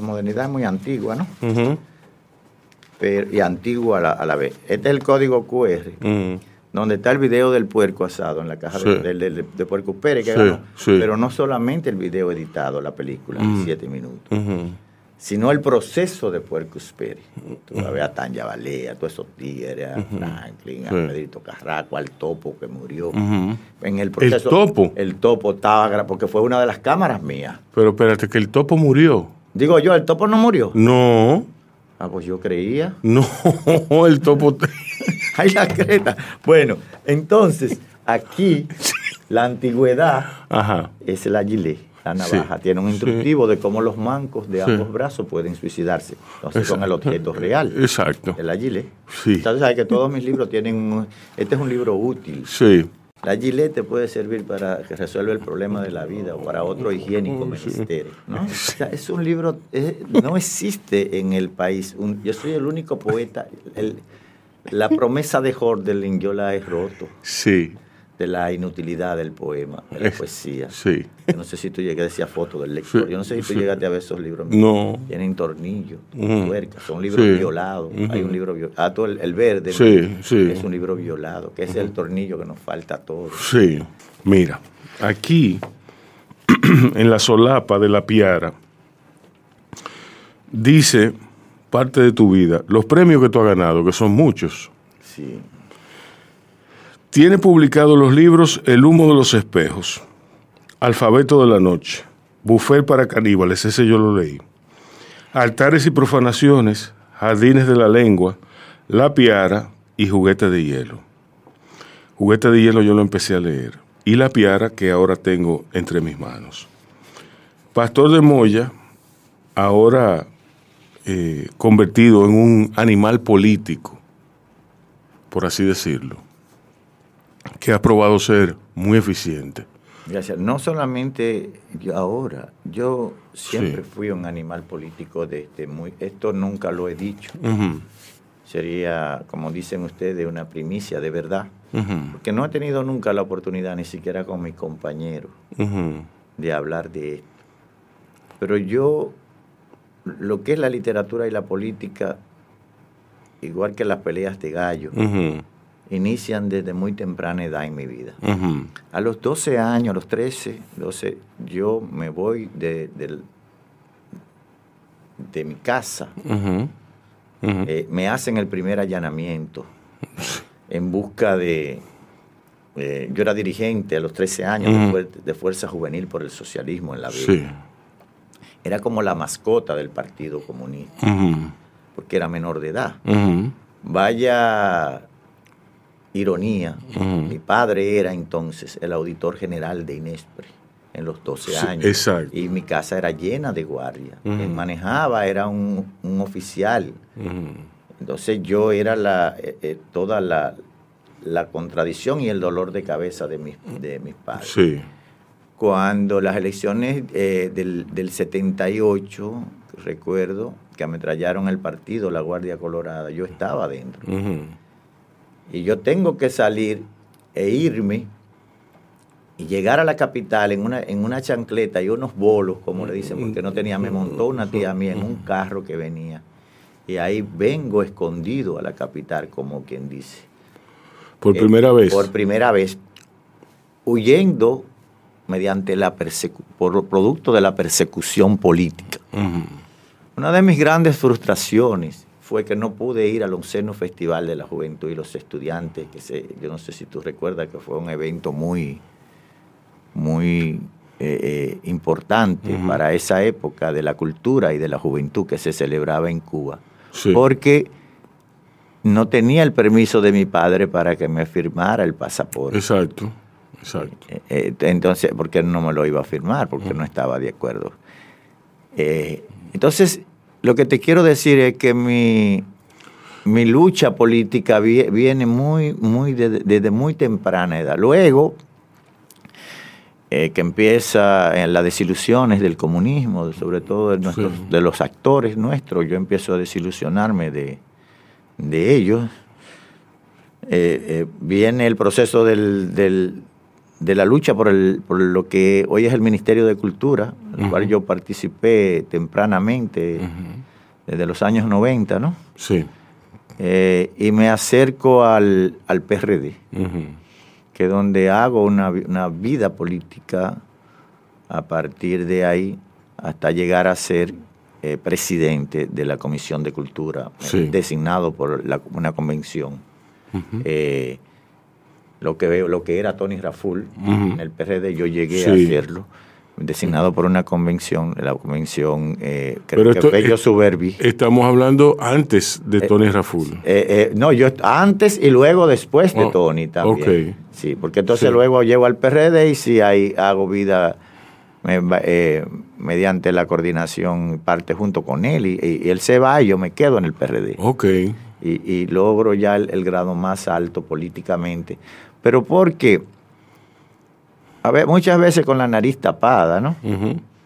modernidad es muy antigua, ¿no? Pero, y antigua a la, a la, vez. Este es el código QR, donde está el video del puerco asado en la caja de, de, Puerco Pérez que ganó. Pero no solamente el video editado, la película, en siete minutos sino el proceso de Puercus Pérez. Tú uh a Tanya Valea, a todos esos tigres, a Franklin, a Pedrito Carraco, al topo que murió. En el proceso. ¿El topo? El topo estaba, porque fue una de las cámaras mías. Pero espérate, que el topo murió. Digo yo, ¿el topo no murió? No. Ah, pues yo creía. No, el topo. Hay la creta. Bueno, entonces, aquí, la antigüedad es el agilé la navaja. Tiene un instructivo de cómo los mancos de ambos brazos pueden suicidarse. Entonces son el objeto real. Exacto. El agile. Sí. Entonces sabes que todos mis libros tienen Este es un libro útil. Sí. La gilet te puede servir para que resuelva el problema de la vida o para otro higiénico menester. ¿no? es un libro, no existe en el país. yo soy el único poeta. la promesa de Hordelin yo la he roto. Sí de la inutilidad del poema, de la poesía. Sí. Yo no sé si tú llegaste a decir foto del lector. Yo no sé si tú llegaste a ver esos libros. No. Tienen tornillos, tuercas, son libros violados. Hay un libro violado. Ah, todo el, verde sí, sí. es un libro violado, que es el tornillo que nos falta a todos. Sí. Mira, aquí, en la solapa de la piara, dice parte de tu vida, los premios que tú has ganado, que son muchos. Sí tiene publicado los libros El humo de los espejos, Alfabeto de la noche, Buffet para caníbales, ese yo lo leí. Altares y profanaciones, Jardines de la lengua, La piara y Juguete de hielo. Juguete de hielo yo lo empecé a leer. Y La piara que ahora tengo entre mis manos. Pastor de Moya, ahora eh, convertido en un animal político, por así decirlo que ha probado ser muy eficiente. Gracias. No solamente yo ahora, yo siempre fui un animal político desde muy... Esto nunca lo he dicho. Sería, como dicen ustedes, una primicia de verdad. Porque no he tenido nunca la oportunidad, ni siquiera con mis compañeros, de hablar de esto. Pero yo, lo que es la literatura y la política, igual que las peleas de gallo, inician desde muy temprana edad en mi vida. A los 12 años, a los 13, 12, yo me voy de, de, mi casa. Eh, me hacen el primer allanamiento en busca de... Eh, yo era dirigente a los 13 años de, Fuerza Juvenil por el Socialismo en la vida. Era como la mascota del Partido Comunista, porque era menor de edad. Vaya ironía, mi padre era entonces el auditor general de Inespre en los 12 años. Y mi casa era llena de guardia. Quien manejaba era un, oficial. Entonces yo era la, eh, eh, toda la, contradicción y el dolor de cabeza de mis, de mis padres. Cuando las elecciones eh, del, del 78, recuerdo que ametrallaron el partido, la Guardia Colorada, yo estaba adentro y yo tengo que salir e irme y llegar a la capital en una, en una chancleta y unos bolos, como le dicen, porque no tenía, me montó una tía mía en un carro que venía. Y ahí vengo escondido a la capital, como quien dice. ¿Por primera vez? Por primera vez, huyendo mediante la por producto de la persecución política. Una de mis grandes frustraciones fue que no pude ir al onceno Festival de la Juventud y los Estudiantes, que se, yo no sé si tú recuerdas que fue un evento muy, muy eh, eh, importante para esa época de la cultura y de la juventud que se celebraba en Cuba. Porque no tenía el permiso de mi padre para que me firmara el pasaporte. Exacto, exacto. Eh, entonces, porque no me lo iba a firmar, porque no estaba de acuerdo. entonces, lo que te quiero decir es que mi, mi lucha política viene muy, muy desde, muy temprana edad. Luego, eh, que empieza en las desilusiones del comunismo, sobre todo de, los actores nuestros, yo empiezo a desilusionarme de, ellos. Eh, eh, viene el proceso del, de la lucha por, el, por lo que hoy es el Ministerio de Cultura, en el cual yo participé tempranamente, desde los años 90, ¿no? Sí. Eh, y me acerco al, al PRD, que es donde hago una, una, vida política a partir de ahí hasta llegar a ser eh, presidente de la Comisión de Cultura, Sí. designado por la- una convención. Lo que veo, lo que era Tony Raful en el PRD, yo llegué Sí. a hacerlo, designado por una convención, la convención eh, creo Pero que esto- Fello eh, Suberbi. Estamos hablando antes de Tony Raful. Eh, eh, no, yo antes y luego después de Oh, Tony también. ok. Sí, porque entonces Sí. luego llego al PRD y sí ahí hago vida eh, mediante la coordinación, parte junto con él y él se va y yo me quedo en el PRD. Ok. Y, y logro ya el, el grado más alto políticamente. Pero porque, a ver, muchas veces con la nariz tapada, ¿no?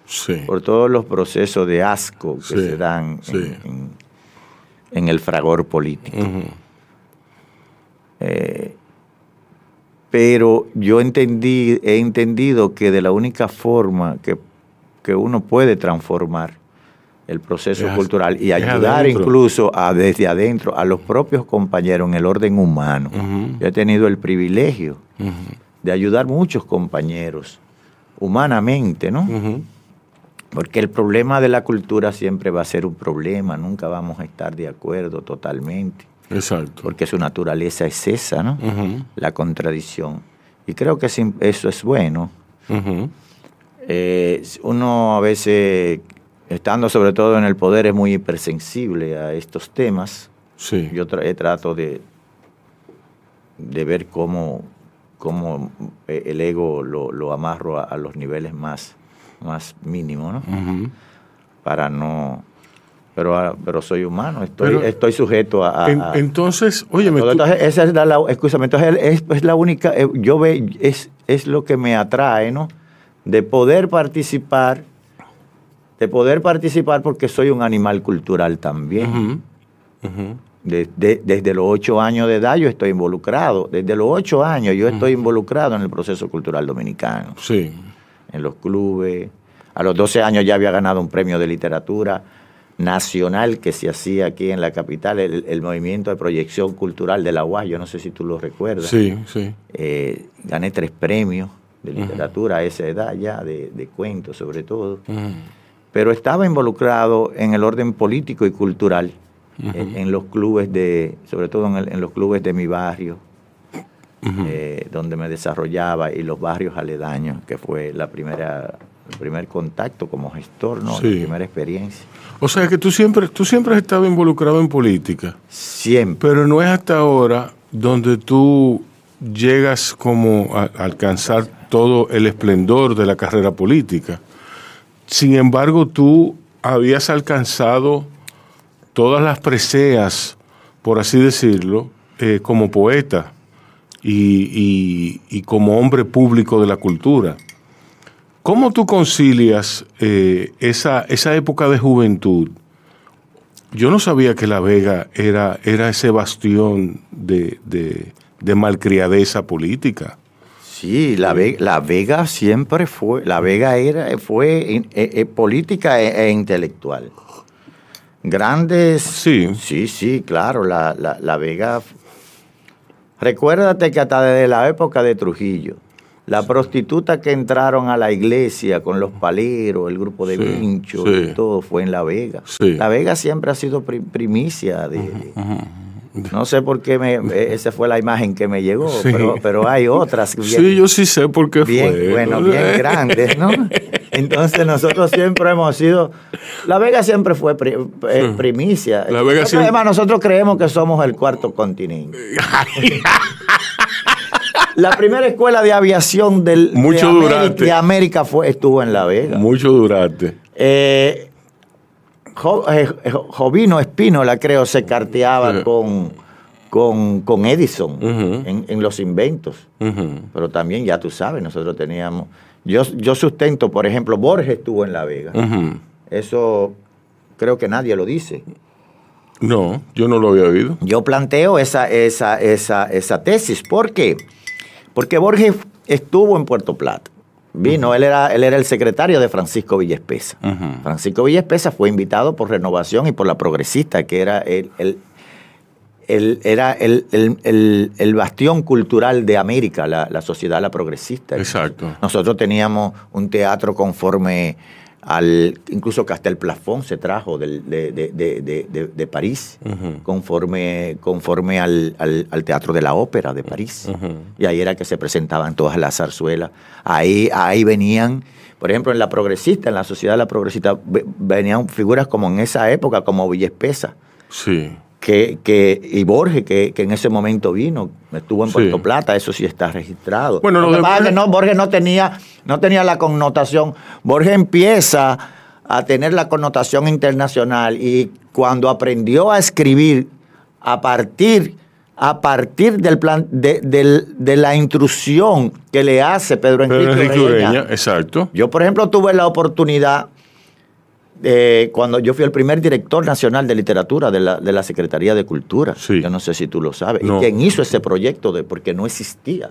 Sí. por todos los procesos de asco que Sí, se dan sí. en, en- en el fragor político. Eh, pero yo entendí, he entendido que de la única forma que, que uno puede transformar el proceso Es- cultural y ayudar incluso a, desde adentro a los propios compañeros en el orden humano. Yo he tenido el privilegio de ayudar muchos compañeros humanamente, ¿no? Porque el problema de la cultura siempre va a ser un problema, nunca vamos a estar de acuerdo totalmente, Exacto. porque su naturaleza es esa, ¿no? La contradicción. Y creo que eso es bueno. Eh, uno a veces, estando sobre todo en el poder, es muy hipersensible a estos temas. Sí. Yo tra- trato de, de ver cómo, cómo eh, el ego lo, lo amarro a, a los niveles más, más mínimos, ¿no? Para no pero ah, pero soy humano estoy Pero- estoy sujeto a, a- En- a- entonces, todo. tú- entonces esa es la, escúchame, entonces es, es la única eh, yo ve es es lo que me atrae no de poder participar de poder participar porque soy un animal cultural también. De- de- desde los ocho años de edad yo estoy involucrado desde los ocho años yo estoy involucrado en el proceso cultural dominicano Sí. en los clubes. A los 12 años ya había ganado un premio de literatura nacional que se hacía aquí en la capital, el, el movimiento de proyección cultural de la UAS, yo no sé si tú lo recuerdas. Sí, sí. Eh, gané tres premios de literatura a esa edad ya, de, de cuentos sobre todo. Ujú. Pero estaba involucrado en el orden político y cultural, en, en los clubes de, sobre todo en, el- en los clubes de mi barrio, eh, donde me desarrollaba y los barrios aledaños, que fue la primera, el primer contacto como gestor, ¿no? Sí. La primera experiencia. O sea que tú siempre, tú siempre has estado involucrado en política, Siempre. pero no es hasta ahora donde tú llegas como a alcanzar todo el esplendor de la carrera política. Sin embargo, tú habías alcanzado todas las preseas, por así decirlo, eh, como poeta y, como hombre público de la cultura. ¿Cómo tú concilias eh, esa, esa época de juventud? Yo no sabía que La Vega era, era ese bastión de- de malcriadeza política. Sí, la, Ve- la Vega siempre fue, la Vega era, fue eh, eh, política e, e intelectual. Grandes. Sí. Sí, sí, claro, la, la, la Vega. Recuérdate que hasta desde la época de Trujillo, la prostituta que entraron a la iglesia con los paleros, el grupo de Sí, Vincho, sí. y todo fue en La Vega. Sí. La Vega siempre ha sido pri- primicia de, no sé por qué me, esa fue la imagen que me llegó, Sí. pero, pero hay otras bien, Sí, yo sí sé por qué bien, fue. bueno, bien grandes, ¿no? Entonces nosotros siempre hemos sido, La Vega siempre fue eh, primicia. La Vega Nosotros, siempre- Además, nosotros creemos que somos el cuarto continente. La primera escuela de aviación del, Mucho de, América, de América fue, estuvo en La Vega. Mucho durante. Eh, Jo- eh, Jo- Jovino Espínola, creo, se carteaba Sí. con, con, con Edison en, en los inventos. Pero también, ya tú sabes, nosotros teníamos... Yo, yo sustento, por ejemplo, Borges estuvo en La Vega. Eso creo que nadie lo dice. No, yo no lo había oído. Yo planteo esa, esa, esa, esa tesis. ¿Por qué? Porque Borges estuvo en Puerto Plata. Vino, él, era, él era el secretario de Francisco Villespesa. Francisco Villespesa fue invitado por Renovación y por la Progresista, que era el, el, era el, bastión cultural de América, la, sociedad la progresista. Exacto. Nosotros teníamos un teatro conforme al, incluso Castel Plafón se trajo de, de, París, conforme, conforme al, Teatro de la Ópera de París. Y ahí era que se presentaban todas las zarzuelas. Ahí, ahí venían, por ejemplo, en la progresista, en la sociedad de la progresista, venían figuras como en esa época, como Villespesa. Sí que, que, y Borges, que, en ese momento vino, estuvo en Puerto Plata, eso sí está registrado. Bueno, lo, que pasa es que no, Borges no tenía, no tenía la connotación. Borges empieza a tener la connotación internacional y cuando aprendió a escribir a partir, a partir del plan, de, de la intrusión que le hace Pedro Enrique, Pedro Enrique exacto. Yo, por ejemplo, tuve la oportunidad cuando yo fui el primer director nacional de literatura de la, de la Secretaría de Cultura, yo no sé si tú lo sabes, y quien hizo ese proyecto de, porque no existía.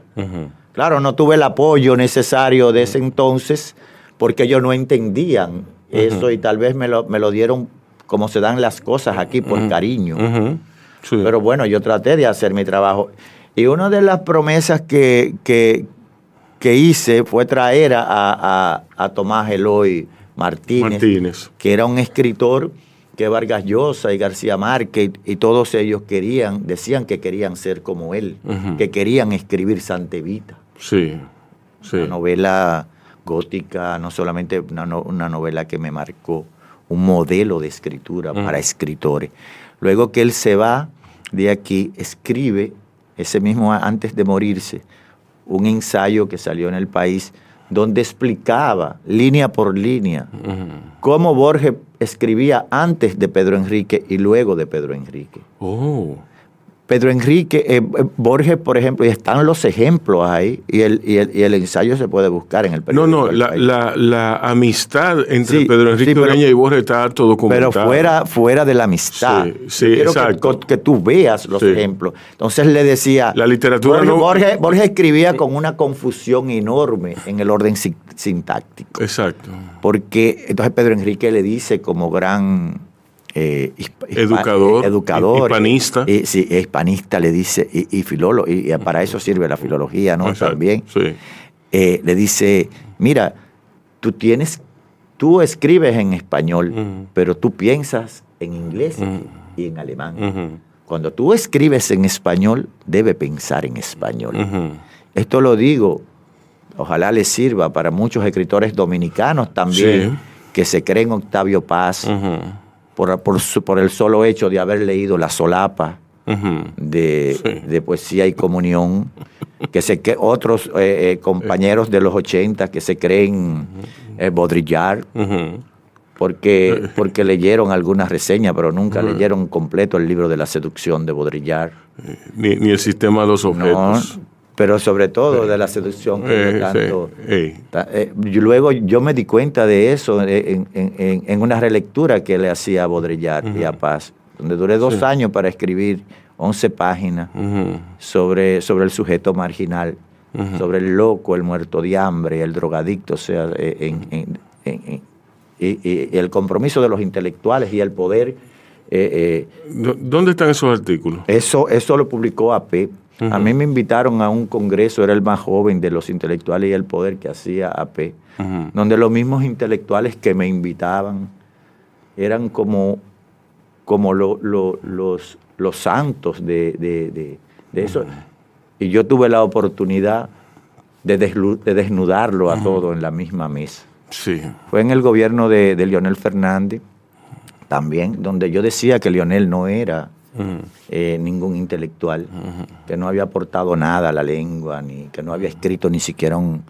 Claro, no tuve el apoyo necesario de ese entonces porque ellos no entendían eso y tal vez me lo, me lo dieron como se dan las cosas aquí por cariño. Pero bueno, yo traté de hacer mi trabajo. Y una de las promesas que, que, que hice fue traer a, a, a Tomás Eloy Martínez, que era un escritor que Vargas Llosa y García Márquez y todos ellos querían, decían que querían ser como él, que querían escribir Santevita. Sí, sí. Una novela gótica, no solamente una, novela que me marcó, un modelo de escritura para escritores. Luego que él se va de aquí, escribe, ese mismo antes de morirse, un ensayo que salió en el país donde explicaba línea por línea cómo Borges escribía antes de Pedro Enrique y luego de Pedro Enrique. Oh. Pedro Enrique, eh, eh, Borges, por ejemplo, y están los ejemplos ahí, y el, y el, ensayo se puede buscar en el periódico. No, no, la, amistad entre Pedro Enrique y Borges está todo documentado. Pero fuera, fuera de la amistad. Sí, Quiero Que, tú veas los ejemplos. Entonces le decía. La literatura Borges, Borges, escribía con una confusión enorme en el orden sintáctico. Exacto. Porque entonces Pedro Enrique le dice como gran eh, educador, educador hispanista. Eh, sí, hispanista le dice, y, filólogo, y, para eso sirve la filología, ¿no? También. Eh, le dice, mira, tú tienes, tú escribes en español, pero tú piensas en inglés y en alemán. Cuando tú escribes en español, debe pensar en español. Esto lo digo, ojalá le sirva para muchos escritores dominicanos también, que se creen Octavio Paz por, por, el solo hecho de haber leído La Solapa de, Poesía y Comunión, que se que otros eh, eh, compañeros de los 80 que se creen eh, Baudrillard, porque, porque leyeron algunas reseñas, pero nunca leyeron completo el libro de la seducción de Baudrillard. Ni, el sistema de los objetos pero sobre todo de la seducción que eh, tanto. Eh, luego yo me di cuenta de eso en, una relectura que le hacía a Baudrillard y a Paz, donde duré dos años para escribir 11 páginas sobre, sobre el sujeto marginal, sobre el loco, el muerto de hambre, el drogadicto, o sea, eh, y, el compromiso de los intelectuales y el poder. ¿Dónde están esos artículos? Eso, eso lo publicó AP a mí me invitaron a un congreso, era el más joven de los intelectuales y el poder que hacía AP, donde los mismos intelectuales que me invitaban eran como, como los, los santos de, eso. Y yo tuve la oportunidad de, desnudarlo a todo en la misma mesa. Sí. Fue en el gobierno de, de Leonel Fernández también, donde yo decía que Leonel no era eh, ningún intelectual, que no había aportado nada a la lengua, ni que no había escrito ni siquiera un,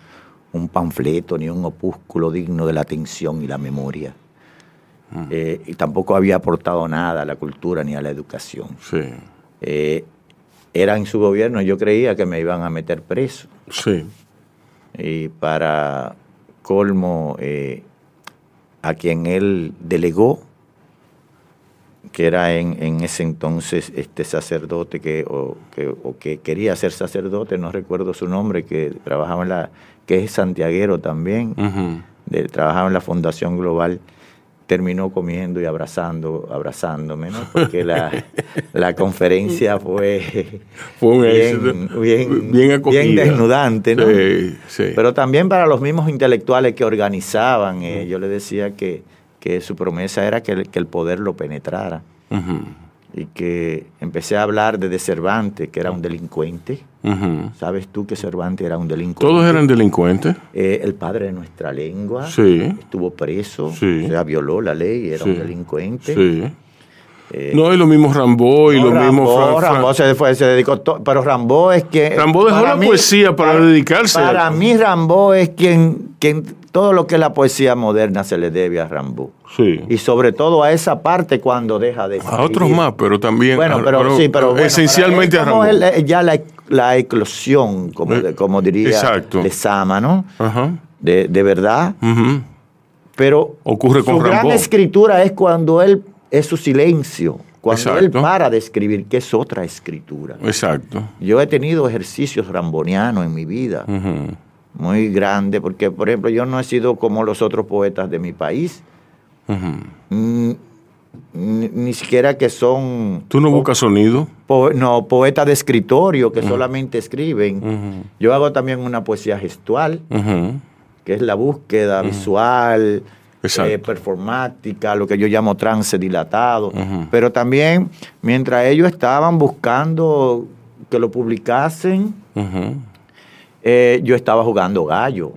panfleto, ni un opúsculo digno de la atención y la memoria. Eh, y tampoco había aportado nada a la cultura ni a la educación. Eh, era en su gobierno, yo creía que me iban a meter preso. Sí. Y para colmo, a quien él delegó que era en, en ese entonces este sacerdote que o, que o que quería ser sacerdote, no recuerdo su nombre, que trabajaba en la, que es santiaguero también, de, trabajaba en la Fundación Global, terminó comiendo y abrazando, abrazándome, ¿no? Porque la, la conferencia fue, Fue un bien, bien, Bien acogida. bien desnudante, ¿no? Sí, sí. Pero también para los mismos intelectuales que organizaban, eh, yo le decía que, que su promesa era que el, que el poder lo penetrara y que empecé a hablar de, de Cervantes, que era un delincuente. ¿Sabes tú que Cervantes era un delincuente? ¿Todos eran delincuentes? Eh, el padre de nuestra lengua Sí. estuvo preso, Sí. o sea, violó la ley, era Sí. un delincuente. Sí. Eh, No, y lo mismo Rambo y no, lo mismo Rambo, Fran- Fran- Rambo se, fue, se dedicó, to- pero Rambo es que... Rambo dejó para la poesía para dedicarse a- Para mí Rambo es quien, quien, todo lo que es la poesía moderna se le debe a Rambo. Sí. Y sobre todo a esa parte cuando deja de A otros más, pero también. Bueno, pero, sí, pero bueno, esencialmente para a Rambo. él, eh, ya la, la eclosión, como, Eh, como diría exacto. Lezama, ¿no? Ajá. De, de verdad. Ujú. Pero Ocurre con su gran Rambo. escritura es cuando él es su silencio, cuando él para de escribir, que es otra escritura. Exacto. Yo he tenido ejercicios rambonianos en mi vida, muy grandes, porque, por ejemplo, yo no he sido como los otros poetas de mi país, mm, ni, ni siquiera que son... ¿Tú no buscas sonido? po- no, poetas de escritorio que solamente escriben. Yo hago también una poesía gestual, que es la búsqueda visual. Eh, performática, lo que yo llamo trance dilatado. Pero también, mientras ellos estaban buscando que lo publicasen, eh, yo estaba jugando gallo.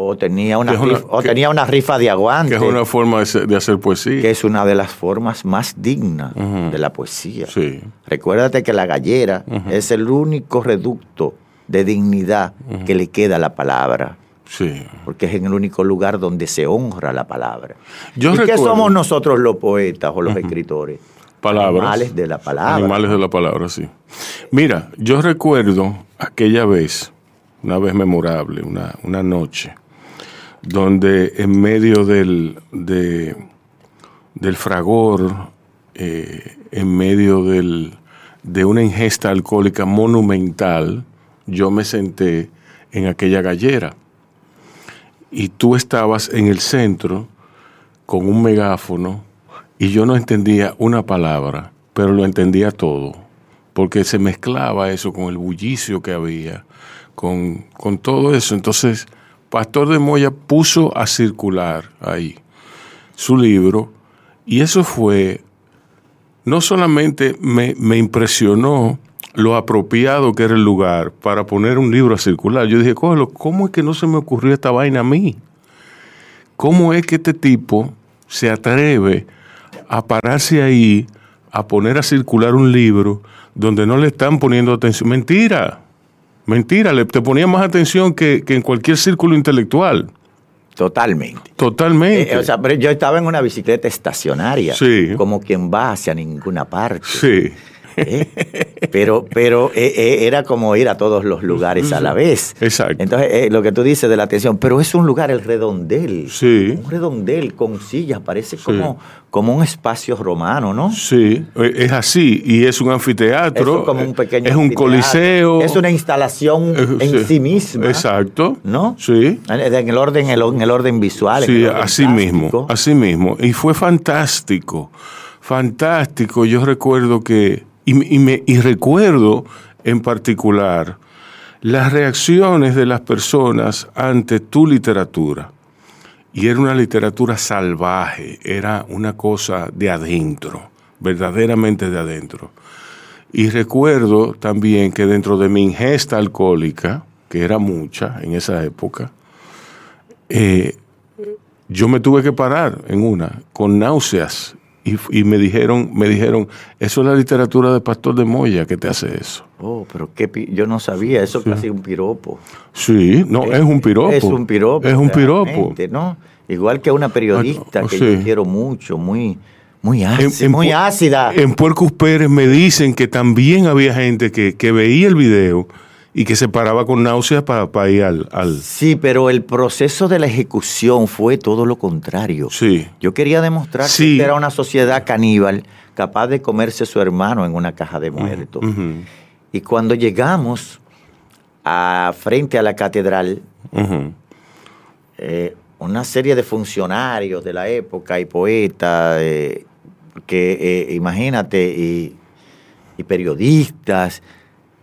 O tenía una, rifa, o que- tenía una rifa de aguante, Que es una forma de, hacer poesía. que es una de las formas más dignas de la poesía. Sí. Recuérdate que la gallera es el único reducto de dignidad que le queda a la palabra, Sí. porque es en el único lugar donde se honra la palabra. Yo ¿Y qué somos nosotros los poetas o los escritores? Palabras. Animales de la palabra. Animales de la palabra, sí. Mira, yo recuerdo aquella vez, una vez memorable, una, una noche, donde en medio del, de- del fragor, eh, en medio del, de una ingesta alcohólica monumental, yo me senté en aquella gallera. Y tú estabas en el centro con un megáfono y yo no entendía una palabra, pero lo entendía todo, porque se mezclaba eso con el bullicio que había, con, con todo eso. Entonces, Pastor de Moya puso a circular ahí su libro y eso fue, no solamente me, me impresionó lo apropiado que era el lugar para poner un libro a circular, yo dije, cógelo, ¿cómo es que no se me ocurrió esta vaina a mí? ¿Cómo es que este tipo se atreve a pararse ahí, a poner a circular un libro donde no le están poniendo atención? Mentira, mentira, le, te ponía más atención que, que en cualquier círculo intelectual. Totalmente. Totalmente. Eh, o sea, pero yo estaba en una bicicleta estacionaria, Sí. como quien va hacia ninguna parte. sí. ¿Eh? Pero, pero eh, eh, era como ir a todos los lugares a la vez. Exacto. Entonces, lo que tú dices de la atención, pero es un lugar, el redondel. Sí. Un redondel con sillas, parece como, como un espacio romano, ¿no? Sí, es así, y es un anfiteatro, es como un pequeño es un coliseo. Es una instalación en sí, misma. Exacto. ¿No? Sí. En el orden, en el orden visual. Sí, orden así mismo, así mismo. Y fue fantástico, fantástico. Yo recuerdo que, y, y me, recuerdo en particular las reacciones de las personas ante tu literatura. Y era una literatura salvaje, era una cosa de adentro, verdaderamente de adentro. Y recuerdo también que dentro de mi ingesta alcohólica, que era mucha en esa época, eh, yo me tuve que parar en una con náuseas y, y me dijeron, me dijeron, eso es la literatura de Pastor de Moya que te hace eso. Oh, pero qué pi- yo no sabía, eso casi un piropo. Sí, no, es, un piropo. Es un piropo. Es un piropo. ¿no? Igual que una periodista Ah, que sí. yo quiero mucho, muy, muy, En- ácida, en muy Pu- ácida. En Puercos Pérez me dicen que también había gente que, que veía el video y que se paraba con náuseas para, para ir al, al, Sí, pero el proceso de la ejecución fue todo lo contrario. Sí. Yo quería demostrar Sí. que era una sociedad caníbal capaz de comerse a su hermano en una caja de muertos. Y cuando llegamos a, frente a la catedral, eh, una serie de funcionarios de la época y poetas, eh, que eh, imagínate, y, y periodistas,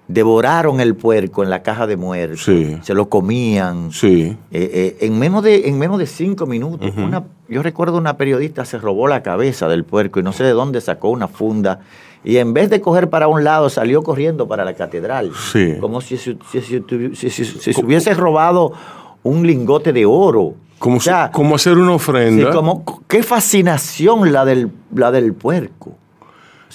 devoraron el puerco en la caja de muertos, Sí. se lo comían. Sí. Eh, eh, en, menos de, en menos de cinco minutos, una- yo recuerdo una periodista se robó la cabeza del puerco y no sé de dónde sacó una funda y en vez de coger para un lado salió corriendo para la catedral. Sí. Como si, se- si- si si- si- si se hubiese robado un lingote de oro. Como, O sea, si- como hacer una ofrenda. como- qué fascinación la del, la del puerco.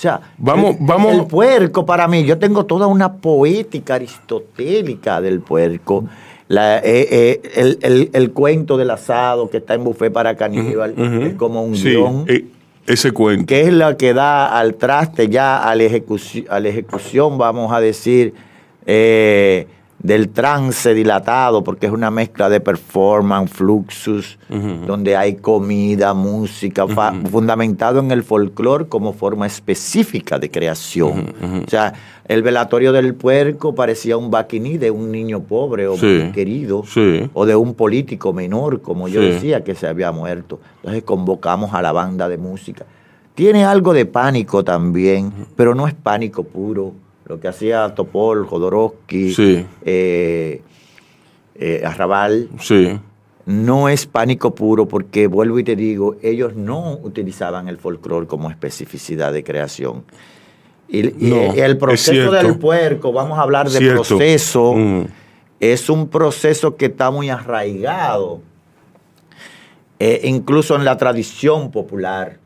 O sea, Vamos- el, vamos- el puerco para mí, yo tengo toda una poética aristotélica del puerco. La- eh, eh, el, el- el cuento del asado que está en Buffet para Caníbal, es como un Sí, guion, eh, ese cuento. que es la que da al traste ya a la ejecución, a la ejecución vamos a decir, eh, del trance dilatado, porque es una mezcla de performance, fluxus, donde hay comida, música, fa- fundamentado en el folclore como forma específica de creación. O sea, el velatorio del puerco parecía un baquiní de un niño pobre o Sí. querido, Sí. o de un político menor, como yo Sí. decía, que se había muerto. Entonces convocamos a la banda de música. Tiene algo de pánico también, pero no es pánico puro. Lo que hacía Topol, Jodorowsky, Sí. eh, eh, Arrabal, Sí. no es pánico puro porque, vuelvo y te digo, ellos no utilizaban el folclore como especificidad de creación. Y, y No, el es proceso del puerco, vamos a hablar de Cierto. proceso, Mm. es un proceso que está muy arraigado, eh, incluso en la tradición popular.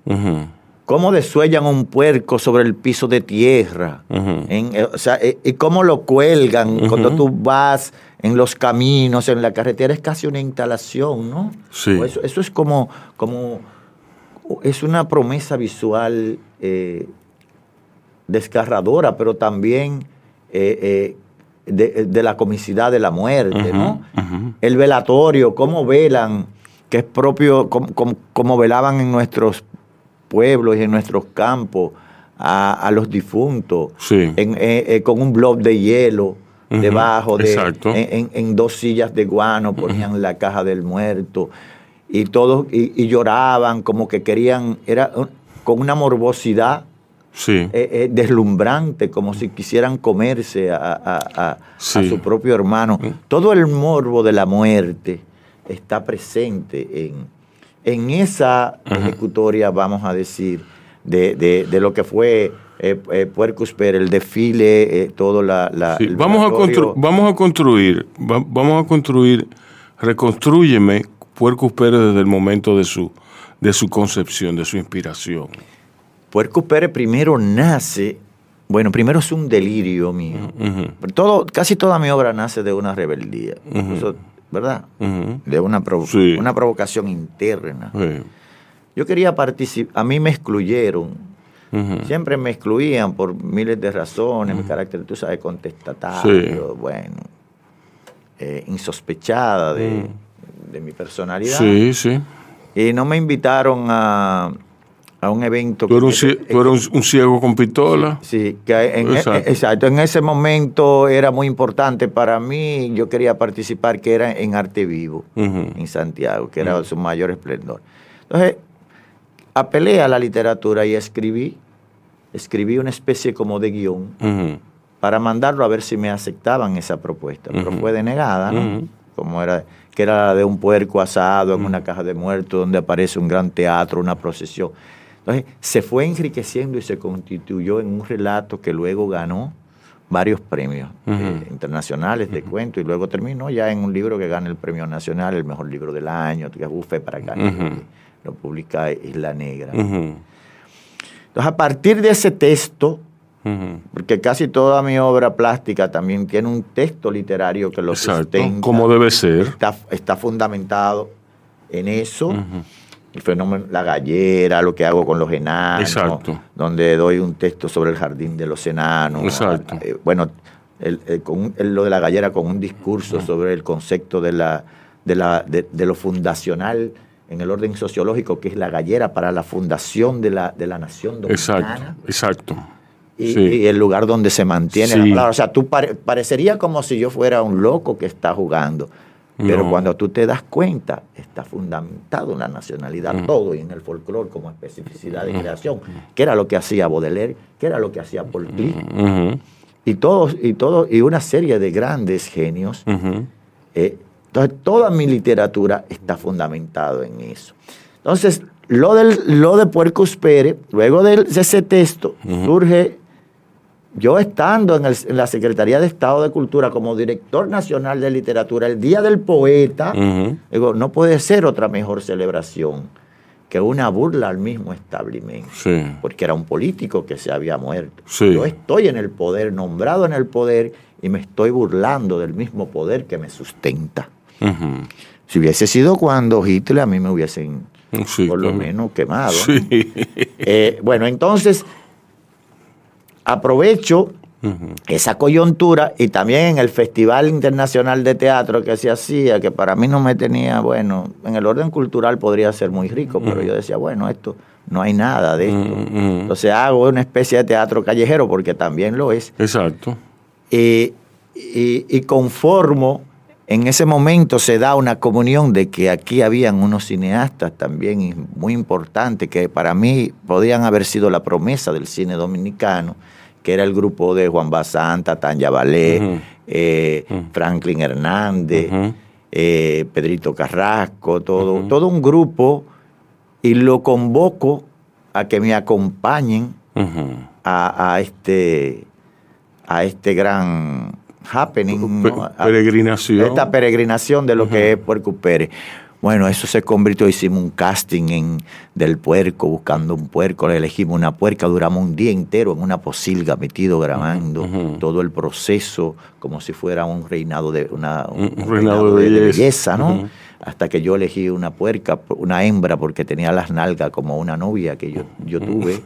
¿Cómo desuellan un puerco sobre el piso de tierra? En, eh, o sea, eh, y cómo lo cuelgan cuando tú vas en los caminos, en la carretera, es casi una instalación, ¿no? Sí. Eso, eso es como, como, es una promesa visual eh, desgarradora, pero también eh, eh, de, de la comicidad de la muerte, ¿no? El velatorio, cómo velan, que es propio, como, como- como velaban en nuestros pueblos y en nuestros campos a, a los difuntos, Sí. en- eh, eh, con un blob de hielo debajo, de, en, en- en dos sillas de guano ponían la caja del muerto y todos y, y lloraban como que querían, era con una morbosidad Sí. eh, eh, deslumbrante, como si quisieran comerse a, a- a- a Sí. su propio hermano. Todo el morbo de la muerte está presente en, en esa ejecutoria, vamos a decir, de, de- de lo que fue eh, eh, Puercus Per, el desfile, eh, todo la... la- Sí, el Vamos, a constru- vamos a construir, va- vamos a construir, reconstrúyeme Puercus Pérez desde el momento de su, de su concepción, de su inspiración. Puercus Pérez primero nace, bueno, primero es un delirio mío. Todo, casi toda mi obra nace de una rebeldía, Eso, ¿verdad? De una, provo- Sí. una provocación interna. Sí. Yo quería participar, a mí me excluyeron, siempre me excluían por miles de razones, mi carácter, tú sabes, contestatario, bueno, eh, insospechada de, de mi personalidad. Sí, sí. Y no me invitaron a, a un evento. Tú eres un, tú eres ciego con pistola. Sí, que en, Exacto. exacto. En ese momento era muy importante para mí. Yo quería participar, que era en Arte Vivo, en Santiago, que era su mayor esplendor. Entonces, apelé a la literatura y escribí, escribí una especie como de guion para mandarlo a ver si me aceptaban esa propuesta. Pero fue denegada, ¿no? Como era, que era la de un puerco asado en una caja de muertos, donde aparece un gran teatro, una procesión. Entonces, se fue enriqueciendo y se constituyó en un relato que luego ganó varios premios eh, internacionales de cuento y luego terminó ya en un libro que gana el premio nacional, el mejor libro del año, que es Buffet para acá. Ujú. Lo publica Isla Negra. Entonces, a partir de ese texto, porque casi toda mi obra plástica también tiene un texto literario que lo Exacto. sustenta. Como debe ser. Está, está fundamentado en eso. El fenómeno, la gallera, lo que hago con los enanos. Exacto. Donde doy un texto sobre el jardín de los enanos. Exacto. Eh, bueno, con lo de la gallera con un discurso sobre el concepto de, la, de, la, de, lo fundacional en el orden sociológico, que es la gallera para la fundación de la, de la nación dominicana. Exacto, exacto. Y, el lugar donde se mantiene la palabra. O sea, tú parecería como si yo fuera un loco que está jugando. Pero cuando tú te das cuenta, está fundamentado en la nacionalidad todo y en el folclore como especificidad de creación, que era lo que hacía Baudelaire, que era lo que hacía Paul Klee. Y todos, y todo, y una serie de grandes genios. Eh, entonces, toda mi literatura está fundamentado en eso. Entonces, lo, del, lo de Puercos Pérez, luego de ese texto, surge yo estando en, la Secretaría de Estado de Cultura como director nacional de literatura, el Día del Poeta, digo, no puede ser otra mejor celebración que una burla al mismo establecimiento, porque era un político que se había muerto. Yo estoy en el poder, nombrado en el poder, y me estoy burlando del mismo poder que me sustenta. Si hubiese sido cuando Hitler, a mí me hubiesen por lo menos quemado. Eh, bueno, entonces aprovecho esa coyuntura y también en el Festival Internacional de Teatro que se hacía, que para mí no me tenía, bueno, en el orden cultural podría ser muy rico, pero yo decía, bueno, esto no hay nada de esto. Entonces hago una especie de teatro callejero porque también lo es. Exacto. y, y conformo en ese momento se da una comunión de que aquí habían unos cineastas también muy importantes que para mí podían haber sido la promesa del cine dominicano, que era el grupo de Juan Basanta, Tanya Valé, eh, Franklin Hernández, eh, Pedrito Carrasco, todo, todo un grupo, y lo convoco a que me acompañen a, este, a este gran happening. peregrinación. Esta peregrinación de lo que es Puerco Pérez. Bueno, eso se convirtió, hicimos un casting en, del puerco, buscando un puerco, le elegimos una puerca, duramos un día entero en una posilga metido grabando todo el proceso como si fuera un reinado de una un, reinado, de, belleza, ¿no? Hasta que yo elegí una puerca, una hembra, porque tenía las nalgas como una novia que yo, yo tuve.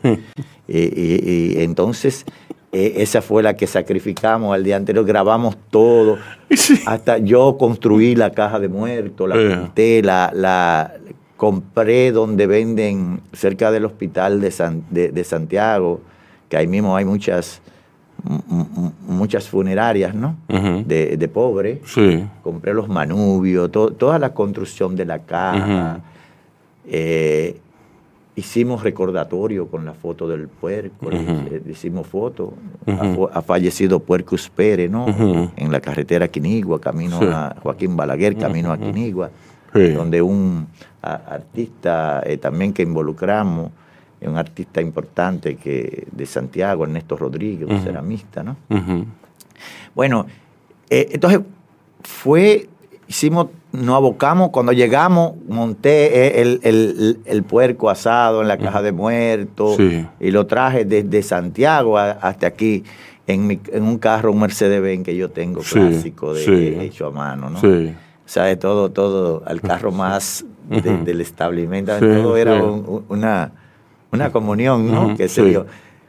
y entonces eh, esa fue la que sacrificamos al día anterior, grabamos todo. Hasta yo construí la caja de muertos, la pinté, la, compré donde venden, cerca del hospital de, de, Santiago, que ahí mismo hay muchas muchas funerarias, ¿no? de, de pobres. Compré los manubios, toda la construcción de la caja. Hicimos recordatorio con la foto del puerco, hicimos foto. ha, fallecido Puercus Pérez, ¿no? En la carretera Quinigua, camino a Joaquín Balaguer, camino a Quinigua, donde un artista eh, también que involucramos, un artista importante que de Santiago, Ernesto Rodríguez, un ceramista, ¿no? Bueno, eh, entonces fue hicimos, nos abocamos, cuando llegamos, monté el, puerco asado en la caja de muertos y lo traje desde Santiago hasta aquí en, un carro, un Mercedes-Benz que yo tengo clásico de, hecho a mano, ¿no? O sea, de todo, todo, al carro más del establecimiento, todo era una, una comunión, ¿no? Que se dio.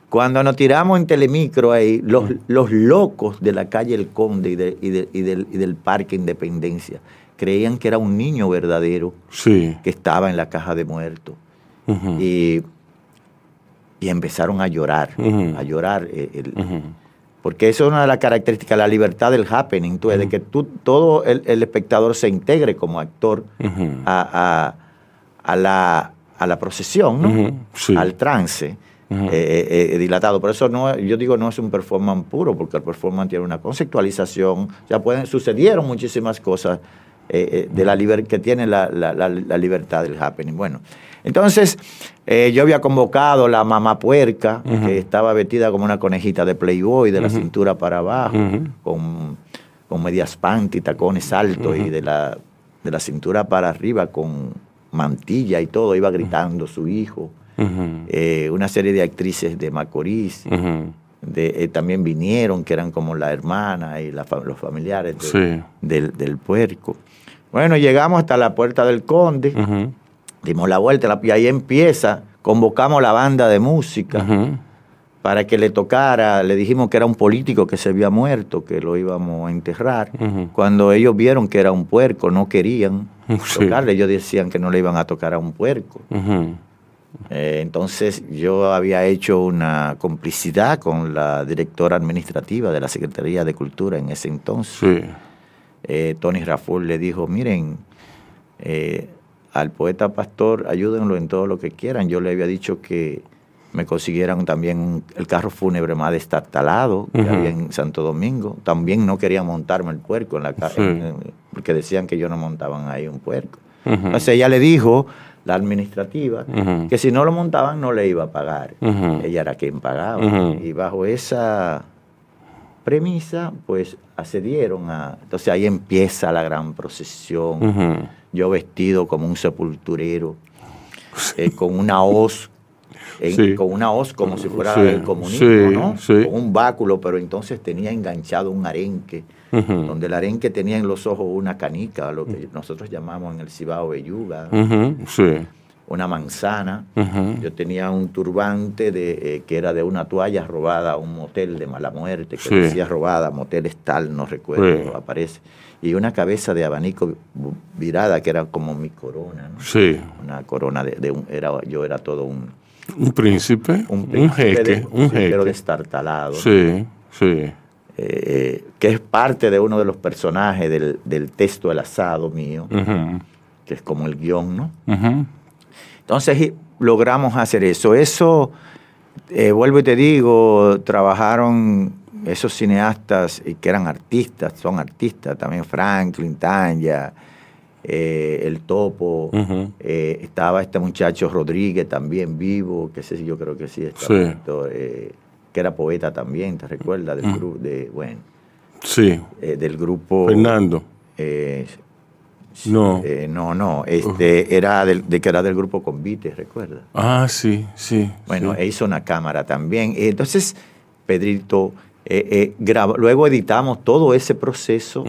Cuando nos tiramos en Telemicro ahí, los, los locos de la calle El Conde y, del, Parque Independencia creían que era un niño verdadero que estaba en la caja de muertos. y, empezaron a llorar, a llorar. Eh, porque eso es una de las características, la libertad del happening, tú, de que tú, todo el, espectador se integre como actor a, la, a la procesión, ¿no? al trance. Eh, eh, eh, dilatado. Por eso no, yo digo no es un performance puro, porque el performance tiene una conceptualización. Ya pueden, sucedieron muchísimas cosas de la que tiene la, libertad del happening. Bueno, entonces yo había convocado la mamá puerca, que estaba vestida como una conejita de Playboy, de la cintura para abajo, con, con medias panty, tacones altos y de la, de la cintura para arriba con mantilla y todo, iba gritando su hijo. Eh, una serie de actrices de Macorís, de, eh, también vinieron, que eran como la hermana y los familiares del, puerco. Bueno, llegamos hasta la puerta del conde, dimos la vuelta y ahí empieza, convocamos la banda de música para que le tocara, le dijimos que era un político que se había muerto, que lo íbamos a enterrar. Cuando ellos vieron que era un puerco, no querían tocarle, ellos decían que no le iban a tocar a un puerco. Eh, entonces yo había hecho una complicidad con la directora administrativa de la Secretaría de Cultura en ese entonces. Eh, Tony Raful le dijo, miren, eh, al poeta pastor ayúdenlo en todo lo que quieran. Yo le había dicho que me consiguieran también el carro fúnebre más destartalado que había en Santo Domingo. También no querían montarme el puerco en la casa, porque decían que yo no montaban ahí un puerco. Entonces ella le dijo la administrativa, que si no lo montaban no le iba a pagar. Ella era quien pagaba. Y bajo esa premisa, pues accedieron a... Entonces ahí empieza la gran procesión. Yo vestido como un sepulturero, eh, con una hoz con una hoz como si fuera el comunismo, ¿no? Con un báculo, pero entonces tenía enganchado un arenque, donde el arenque tenía en los ojos una canica, lo que nosotros llamamos en el Cibao belluga, una manzana. Yo tenía un turbante de, eh, que era de una toalla robada a un motel de mala muerte, que decía robada, motel tal, no recuerdo, aparece. Y una cabeza de abanico virada que era como mi corona, ¿no? Sí. Una corona de, un, era yo era todo un un príncipe, un, jeque, un jeque. Pero destartalado. Sí, sí. Eh, que es parte de uno de los personajes del, texto El asado mío, que es como el guion, ¿no? Entonces logramos hacer eso. Eso, eh, vuelvo y te digo, trabajaron esos cineastas que eran artistas, son artistas también, Franklin, Tanya, eh, el Topo, eh, estaba este muchacho Rodríguez también vivo, que sé yo creo que sí, está eh, que era poeta también, ¿te recuerdas? Del grupo, de, bueno. Sí. del grupo. Fernando. no. no, no, este, era del, de que era del grupo Convite, ¿recuerdas? Ah, sí, sí. Bueno, e hizo una cámara también. Entonces, Pedrito, luego editamos todo ese proceso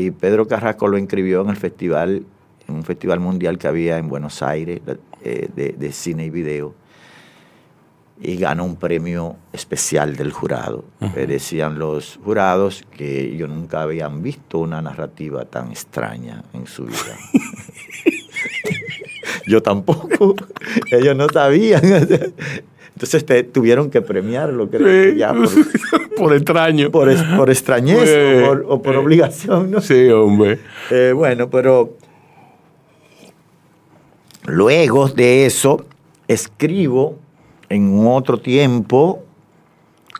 y Pedro Carrasco lo inscribió en el festival, en un festival mundial que había en Buenos Aires eh, de, cine y video. Y ganó un premio especial del jurado. Decían los jurados que ellos nunca habían visto una narrativa tan extraña en su vida. Yo tampoco. Ellos no sabían. Entonces te, tuvieron que premiarlo, creo ya por, extraño. Por, por extrañeza o por, obligación, ¿no? Sí, hombre. Eh, bueno, pero luego de eso escribo en otro tiempo,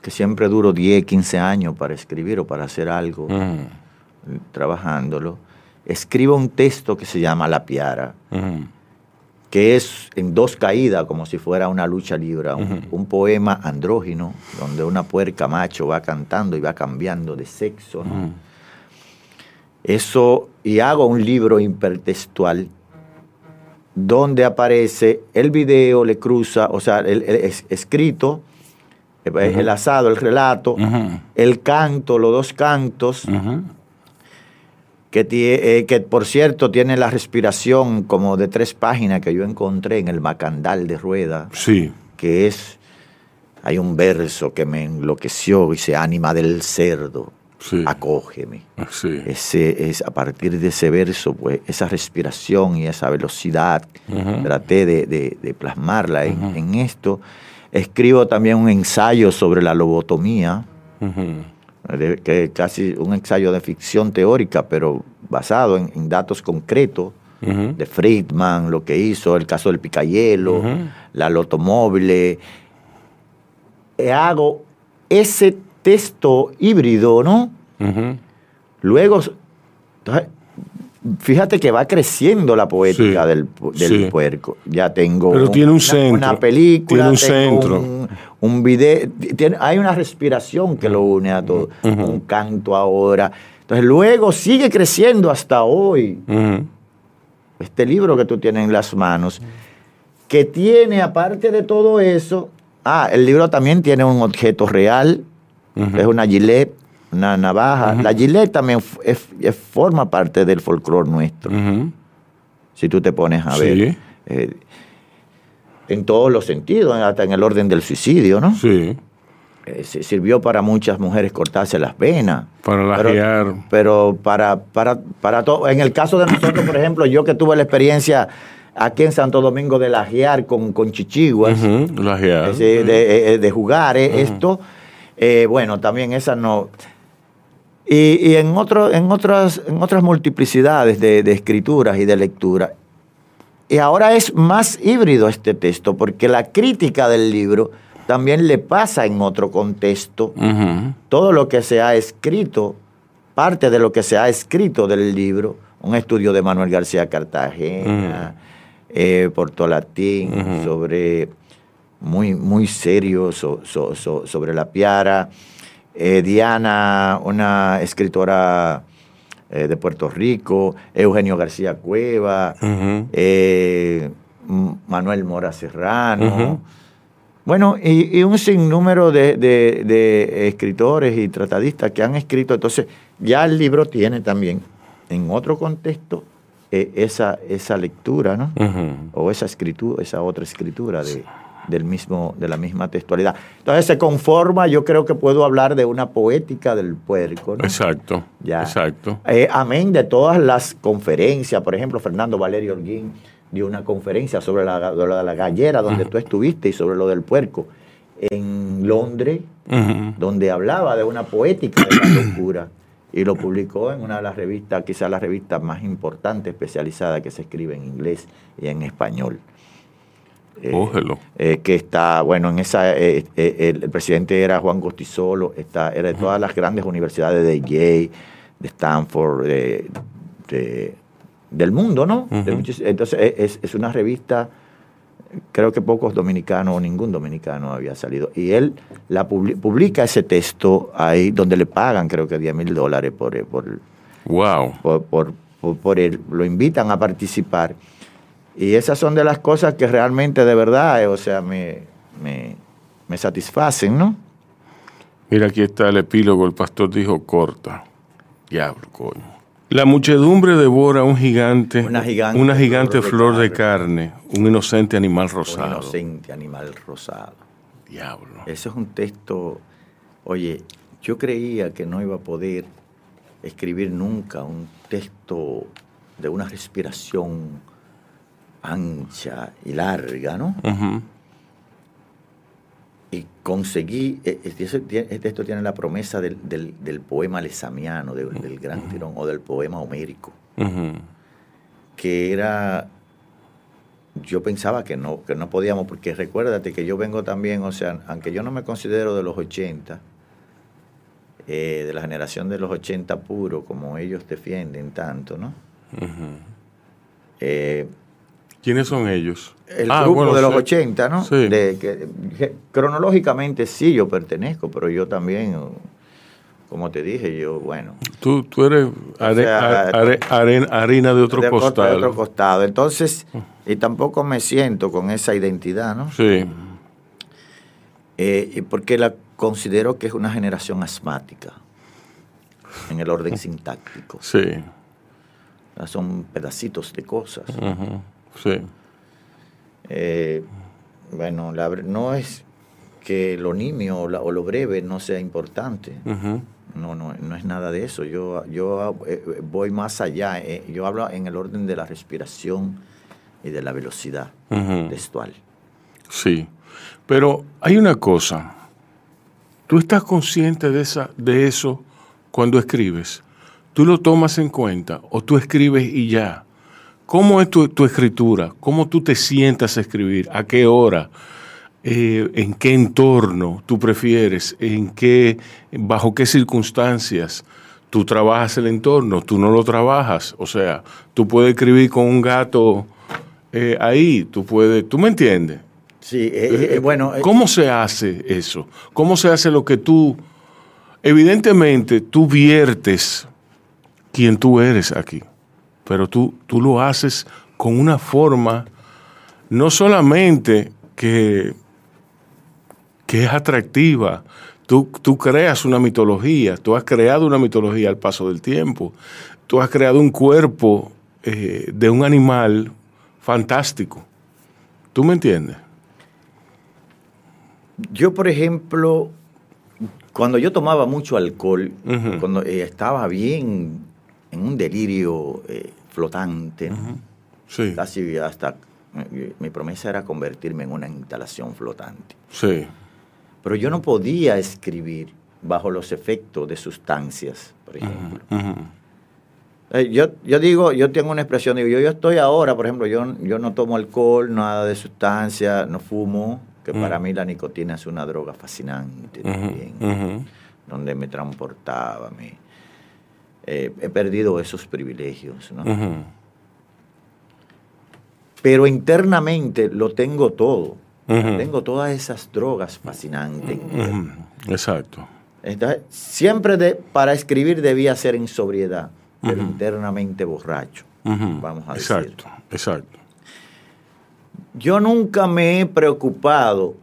que siempre duro 10, 15 años para escribir o para hacer algo, trabajándolo, escribo un texto que se llama La Piara que es en dos caídas, como si fuera una lucha libre, un, poema andrógino, donde una puerca macho va cantando y va cambiando de sexo. Eso, y hago un libro hipertextual donde aparece el video, le cruza, o sea, el, escrito, el asado, el relato, el canto, los dos cantos que, eh, que por cierto tiene la respiración como de tres páginas que yo encontré en el Macandal de Rueda. Sí. Que es, hay un verso que me enloqueció, dice, ánima del cerdo, acógeme. Sí. Ese, es, a partir de ese verso, pues esa respiración y esa velocidad, traté de, plasmarla en, esto. Escribo también un ensayo sobre la lobotomía que es casi un ensayo de ficción teórica, pero basado en, datos concretos de Friedman, lo que hizo, el caso del picayelo, la lotomóvil. Hago ese texto híbrido, ¿no? Luego, fíjate que va creciendo la poética del, puerco. Ya tengo Pero tiene un centro, una película, tiene un centro. Un, video, hay una respiración que lo une a todo, un canto ahora. Entonces luego sigue creciendo hasta hoy. Este libro que tú tienes en las manos, que tiene aparte de todo eso, ah, el libro también tiene un objeto real, es una gilet una navaja. La gilet también forma parte del folclore nuestro. Si tú te pones a ver. Eh, en todos los sentidos, hasta en el orden del suicidio, ¿no? Sí. eh, sirvió para muchas mujeres cortarse las venas. Para lajear. Pero, para, para, para todo. En el caso de nosotros, por ejemplo, yo que tuve la experiencia aquí en Santo Domingo de lajear con, con chichiguas. de, jugar esto. bueno, también esa no. Y, en, otro, en, otras, en otras multiplicidades de, escrituras y de lectura. Y ahora es más híbrido este texto, porque la crítica del libro también le pasa en otro contexto. Todo lo que se ha escrito, parte de lo que se ha escrito del libro, un estudio de Manuel García Cartagena, eh, Portolatín, sobre muy, muy serio sobre la piara. Eh, Diana, una escritora eh, de Puerto Rico, Eugenio García Cueva, Manuel Mora Serrano. Bueno, y, un sinnúmero de, escritores y tratadistas que han escrito. Entonces, ya el libro tiene también, en otro contexto, eh, esa, esa lectura, ¿no? O esa escritura, esa otra escritura de, del mismo, de la misma textualidad. Entonces se conforma, yo creo que puedo hablar de una poética del puerco. ¿no? Exacto, ya. exacto. Eh, amén de todas las conferencias, por ejemplo, Fernando Valerio Holguín dio una conferencia sobre la, la gallera donde tú estuviste y sobre lo del puerco en Londres, donde hablaba de una poética de la locura y lo publicó en una de las revistas, quizás la revista más importante especializada que se escribe en inglés y en español. Eh, eh, que está, bueno, en esa, eh, el, presidente era Juan Gostisolo, está, era de todas las grandes universidades de Yale, de Stanford, de, del mundo, ¿no? entonces es, es, una revista, creo que pocos dominicanos o ningún dominicano había salido. Y él la publica ese texto ahí donde le pagan creo que 10 mil dólares por, por, wow. por, por, por, él. Lo invitan a participar. Y esas son de las cosas que realmente de verdad, eh, o sea, me, me, me satisfacen, ¿no? Mira, aquí está el epílogo, el pastor dijo corta. Diablo, coño. La muchedumbre devora un gigante, una gigante, flor, de, carne, un inocente animal rosado. Un inocente animal rosado. Diablo. Ese es un texto, oye, yo creía que no iba a poder escribir nunca un texto de una respiración ancha y larga, ¿no? y conseguí, e, este, esto tiene la promesa del, poema lesamiano, del, gran tirón, o del poema homérico, que era, yo pensaba que no, que no podíamos, porque recuérdate que yo vengo también, o sea, aunque yo no me considero de los 80, eh, de la generación de los 80 puro, como ellos defienden tanto, ¿no? ¿Quiénes son ellos? El ah, grupo de los 80, ¿no? Sí. De, que, cronológicamente sí yo pertenezco, pero yo también, como te dije, yo, bueno. Tú, tú eres harina de otro costado. De otro costado. Entonces, y tampoco me siento con esa identidad, ¿no? Sí. Eh, porque la considero que es una generación asmática en el orden sintáctico. Sí. Son pedacitos de cosas. Sí. Eh, bueno, no es que lo nimio o, lo breve no sea importante. No, no, no es nada de eso. Yo, yo eh, voy más allá. Eh, yo hablo en el orden de la respiración y de la velocidad textual. Sí, pero hay una cosa. ¿Tú estás consciente de, esa, de eso cuando escribes? ¿Tú lo tomas en cuenta o tú escribes y ya? ¿Cómo es tu, escritura? ¿Cómo tú te sientas a escribir? ¿A qué hora? Eh, ¿En qué entorno tú prefieres? ¿En qué, bajo qué circunstancias tú trabajas el entorno? Tú no lo trabajas. O sea, tú puedes escribir con un gato eh, ahí. Tú puedes, ¿tú me entiendes? Sí, eh, bueno. ¿Cómo se hace eso? ¿Cómo se hace lo que tú, evidentemente, tú viertes quien tú eres aquí? Pero tú, tú lo haces con una forma no solamente que, que es atractiva, tú, tú creas una mitología, tú has creado una mitología al paso del tiempo, tú has creado un cuerpo eh, de un animal fantástico. ¿Tú me entiendes? Yo, por ejemplo, Cuando yo tomaba mucho alcohol, cuando eh, estaba bien en un delirio eh, flotante, sí. casi hasta mi promesa era convertirme en una instalación flotante. Sí. Pero yo no podía escribir bajo los efectos de sustancias, por ejemplo. Eh, yo, yo digo, yo tengo una expresión, digo, yo, yo estoy ahora, por ejemplo, yo, yo no tomo alcohol, nada de sustancia, no fumo, que para mí la nicotina es una droga fascinante también, donde me transportaba, me, eh, he perdido esos privilegios, ¿no? Pero internamente lo tengo todo. Tengo todas esas drogas fascinantes. Exacto. siempre de, para escribir debía ser en sobriedad, pero internamente borracho. Vamos a decir. Exacto, exacto. Yo nunca me he preocupado,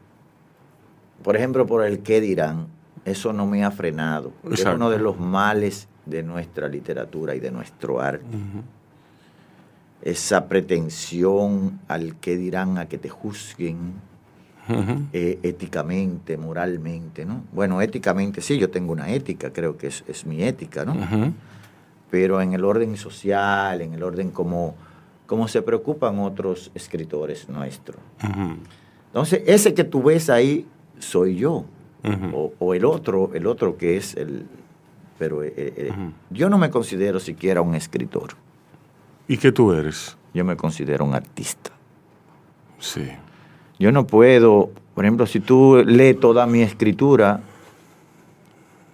por ejemplo, por el qué dirán. Eso no me ha frenado. Es uno de los males de nuestra literatura y de nuestro arte. Esa pretensión al que dirán, a que te juzguen eh, éticamente, moralmente, ¿no? Bueno, éticamente sí, yo tengo una ética, creo que es, mi ética, ¿no? Pero en el orden social, en el orden como, como se preocupan otros escritores nuestros. Entonces, ese que tú ves ahí soy yo, o, el otro, el otro que es el... Pero eh, eh, yo no me considero siquiera un escritor. ¿Y qué tú eres? Yo me considero un artista. Sí. Yo no puedo, por ejemplo, si tú lees toda mi escritura,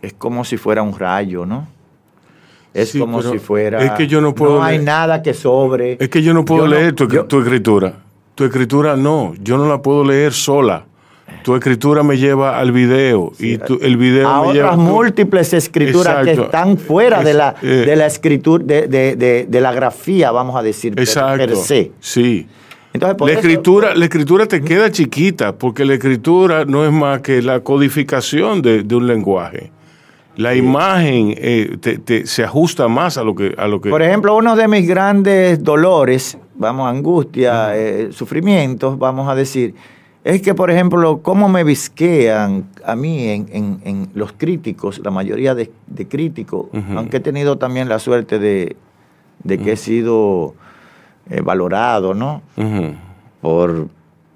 es como si fuera un rayo, ¿no? Es como si fuera... Es que yo no puedo... No hay nada que sobre. Es que yo no puedo leer tu, tu escritura. Tu escritura no, yo no la puedo leer sola. Tu escritura me lleva al video y el video a me otras lleva múltiples escrituras que están fuera de la eh, de la escritura de, de, de, la grafía, vamos a decir, exacto, per, se. Sí. Entonces, la, escritura, la escritura te queda chiquita porque la escritura no es más que la codificación de, un lenguaje. La imagen eh, te, se ajusta más a lo que a lo que. Por ejemplo, uno de mis grandes dolores, vamos, angustia, eh, sufrimientos, vamos a decir, es que, por ejemplo, cómo me visquean a mí en, los críticos, la mayoría de, críticos, aunque he tenido también la suerte de, que he sido eh, valorado, ¿no? por,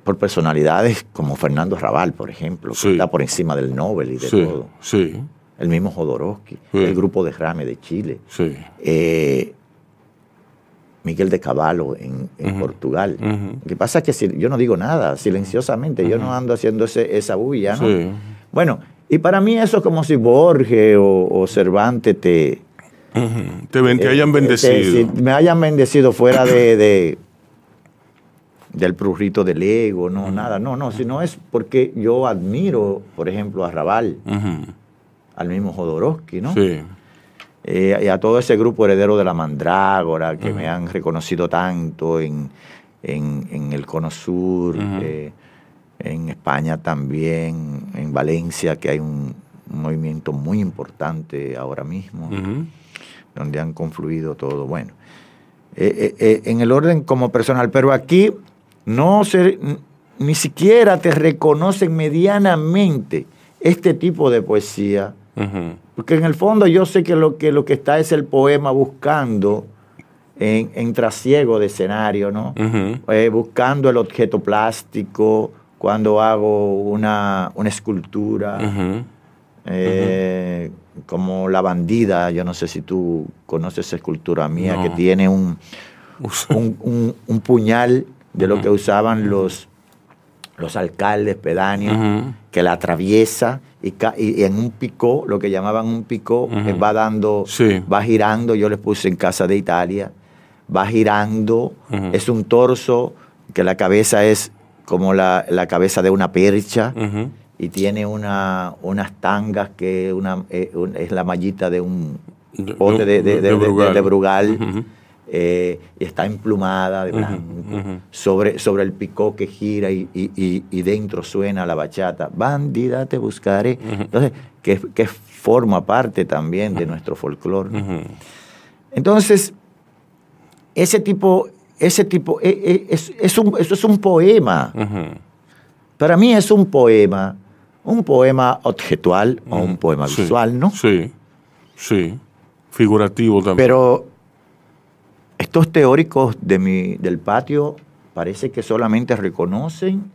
por, personalidades como Fernando Raval, por ejemplo, que está por encima del Nobel y de todo. Sí. El mismo Jodorowsky, el grupo de Rame de Chile. Sí. Eh, Miguel de Caballo en, Portugal. Lo que pasa es que si, yo no digo nada, silenciosamente, yo no ando haciendo esa bulla, ¿no? Bueno, y para mí eso es como si Borges o, Cervantes te... te, eh, hayan bendecido. me hayan bendecido fuera de, del prurrito del ego, no, nada, no, no, sino es porque yo admiro, por ejemplo, a Raval, al mismo Jodorowsky, ¿no? Sí. Eh, y a todo ese grupo heredero de la mandrágora que me han reconocido tanto en, el Cono Sur, eh, en España también, en Valencia, que hay un, movimiento muy importante ahora mismo, donde han confluido todo. Bueno, eh, en el orden como personal, pero aquí no se, ni siquiera te reconocen medianamente este tipo de poesía porque en el fondo yo sé que lo que, lo que está es el poema buscando en, trasiego de escenario, ¿no? Eh, buscando el objeto plástico cuando hago una, escultura. Eh, como La Bandida, yo no sé si tú conoces esa escultura mía, que tiene un, un, puñal de lo que usaban los, los alcaldes pedáneos, que la atraviesa y, en un picó, lo que llamaban un picó, va dando, va girando, yo les puse en casa de Italia, va girando, es un torso que la cabeza es como la, cabeza de una percha y tiene una, unas tangas que una, eh, es la mallita de un bote de, brugal eh, está emplumada de blanco, sobre, sobre el picó que gira y, dentro suena la bachata, bandida te buscaré. Entonces, que, que, forma parte también de nuestro folclore. Entonces, ese tipo, ese tipo, e, e, es, es un, eso es un poema. Para mí es un poema un poema objetual o un poema Sí, visual, ¿no? Sí, sí. Figurativo también. Pero estos teóricos de mi, del patio parece que solamente reconocen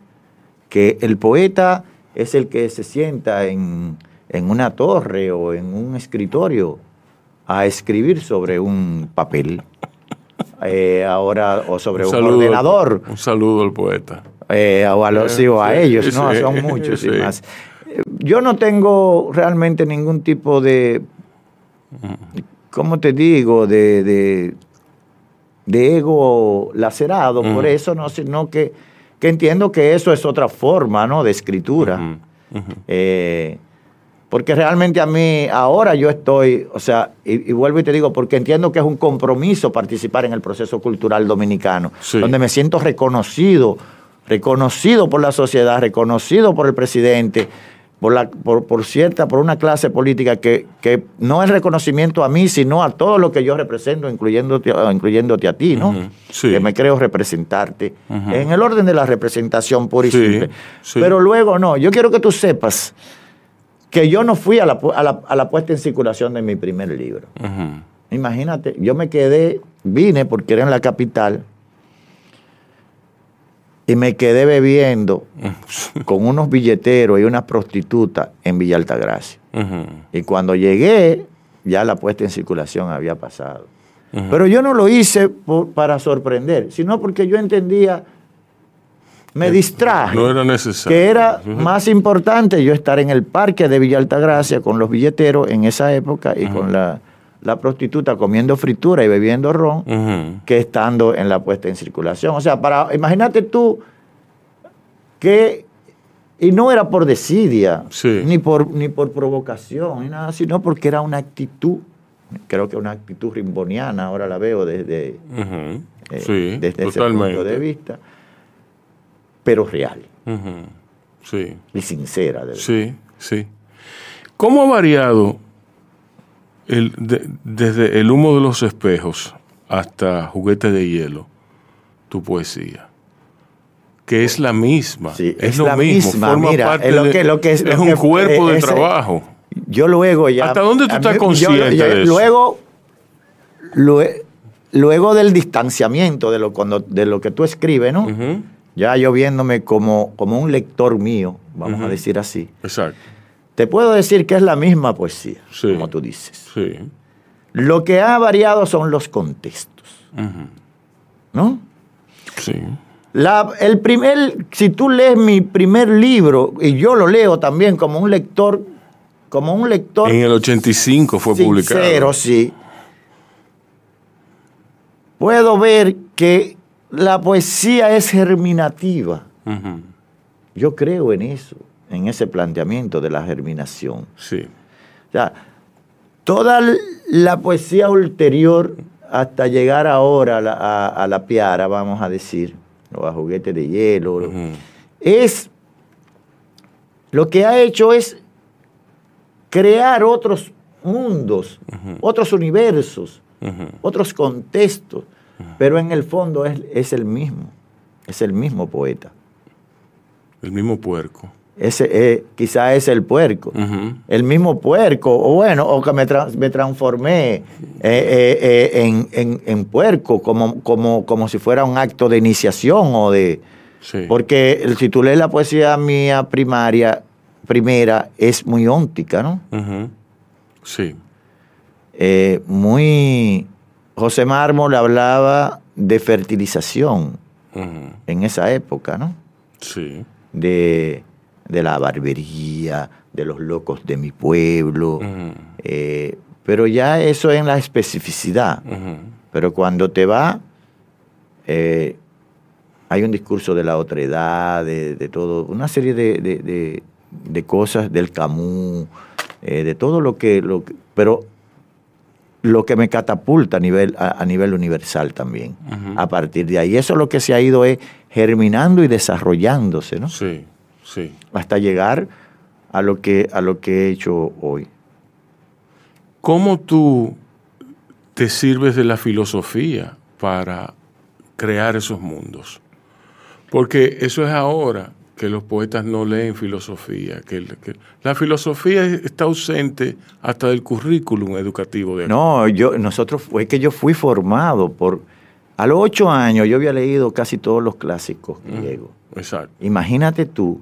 que el poeta es el que se sienta en, en una torre o en un escritorio a escribir sobre un papel. Eh, ahora, o sobre un, saludo- ordenador. Un saludo al poeta. Eh, o a, los, sí, o a Sí, ellos, ¿no? Son muchos y más. Eh, Yo no tengo realmente ningún tipo de, ¿cómo te digo? De, de, de ego lacerado por eso, no, sino que, que entiendo que eso es otra forma, ¿no? De escritura. Eh, porque realmente a mí, ahora yo estoy, o sea, y, y vuelvo y te digo, porque entiendo que es un compromiso participar en el proceso cultural dominicano, Sí. donde me siento reconocido, reconocido por la sociedad, reconocido por el presidente, por, la, por, por cierta, por una clase política que, que no es reconocimiento a mí, sino a todo lo que yo represento, incluyéndote, incluyéndote a ti, ¿no? Sí. Que me creo representarte. En el orden de la representación pura y Sí, simple. sí. Pero luego no, yo quiero que tú sepas que yo no fui a la, a la- a la puesta en circulación de mi primer libro. Imagínate, yo me quedé, vine porque era en la capital y me quedé bebiendo con unos billeteros y unas prostitutas en Villa Altagracia. Y cuando llegué, ya la puesta en circulación había pasado. Pero yo no lo hice por- para sorprender, sino porque yo entendía, me distraje No era necesario. que era más importante yo estar en el parque de Villa Altagracia con los billeteros en esa época y con la, la prostituta comiendo fritura y bebiendo ron que estando en la puesta en circulación. O sea, para imagínate tú que y no era por desidia, Sí. ni por ni por provocación, ni nada, sino porque era una actitud, creo que una actitud rimboniana, ahora la veo desde, eh, Sí, desde ese punto de vista, pero real. Sí, y sincera. de verdad. sí, sí. ¿Cómo ha variado el, de- desde el humo de los espejos hasta juguete de hielo tu poesía? Que es la misma. Sí, es, es lo la mismo. misma, forma mira, parte es lo que- lo que es- es lo un que- cuerpo de ese- trabajo. Yo luego ya. ¿Hasta dónde tú estás mí- consciente yo- de eso? Luego, lue- luego del distanciamiento de lo, cuando, de lo que tú escribes, ¿no? Ya yo viéndome como, como un lector mío, vamos a decir así, Exacto. Te puedo decir que es la misma poesía, Sí. como tú dices. Sí. Lo que ha variado son los contextos. ¿no? Sí. La- el primer, si tú lees mi primer libro, y yo lo leo también como un lector, como un lector En el 85 fue publicado. sincero, sí. Puedo ver que la poesía es germinativa. Yo creo en eso, en ese planteamiento de la germinación. Sí. O sea, toda la poesía ulterior hasta llegar ahora a la, a- a la piara, vamos a decir, o a juguete de hielo, es lo que ha hecho es crear otros mundos, otros universos, otros contextos, pero en el fondo es, es el mismo, es el mismo poeta. El mismo puerco. Ese eh, quizá es el puerco. El mismo puerco, o bueno, o que me, tra- me transformé eh, eh, eh, en, en- en puerco, como, como, como si fuera un acto de iniciación o de, Sí. Porque el- si tú lees la poesía mía primaria, primera, es muy óntica, ¿no? Sí. Muy... José Mármol hablaba de fertilización en esa época, ¿no? Sí. De, de la barbería, de los locos de mi pueblo. Eh, pero ya eso en la especificidad. Pero cuando te va, eh, hay un discurso de la otredad, de, de todo, una serie de, de- de- cosas del Camus, eh, de todo lo que, lo que- pero lo que me catapulta a nivel, a, a nivel universal también. A partir de ahí, eso lo que se ha ido es germinando y desarrollándose, ¿no? Sí. Sí. Hasta llegar a lo que, a lo que he hecho hoy. ¿Cómo tú te sirves de la filosofía para crear esos mundos? Porque eso es ahora que los poetas no leen filosofía, que, que la filosofía está ausente hasta del currículum educativo de No, yo, nosotros, fue que yo fui formado por, a los ocho años yo había leído casi todos los clásicos griegos. Exacto. Imagínate tú.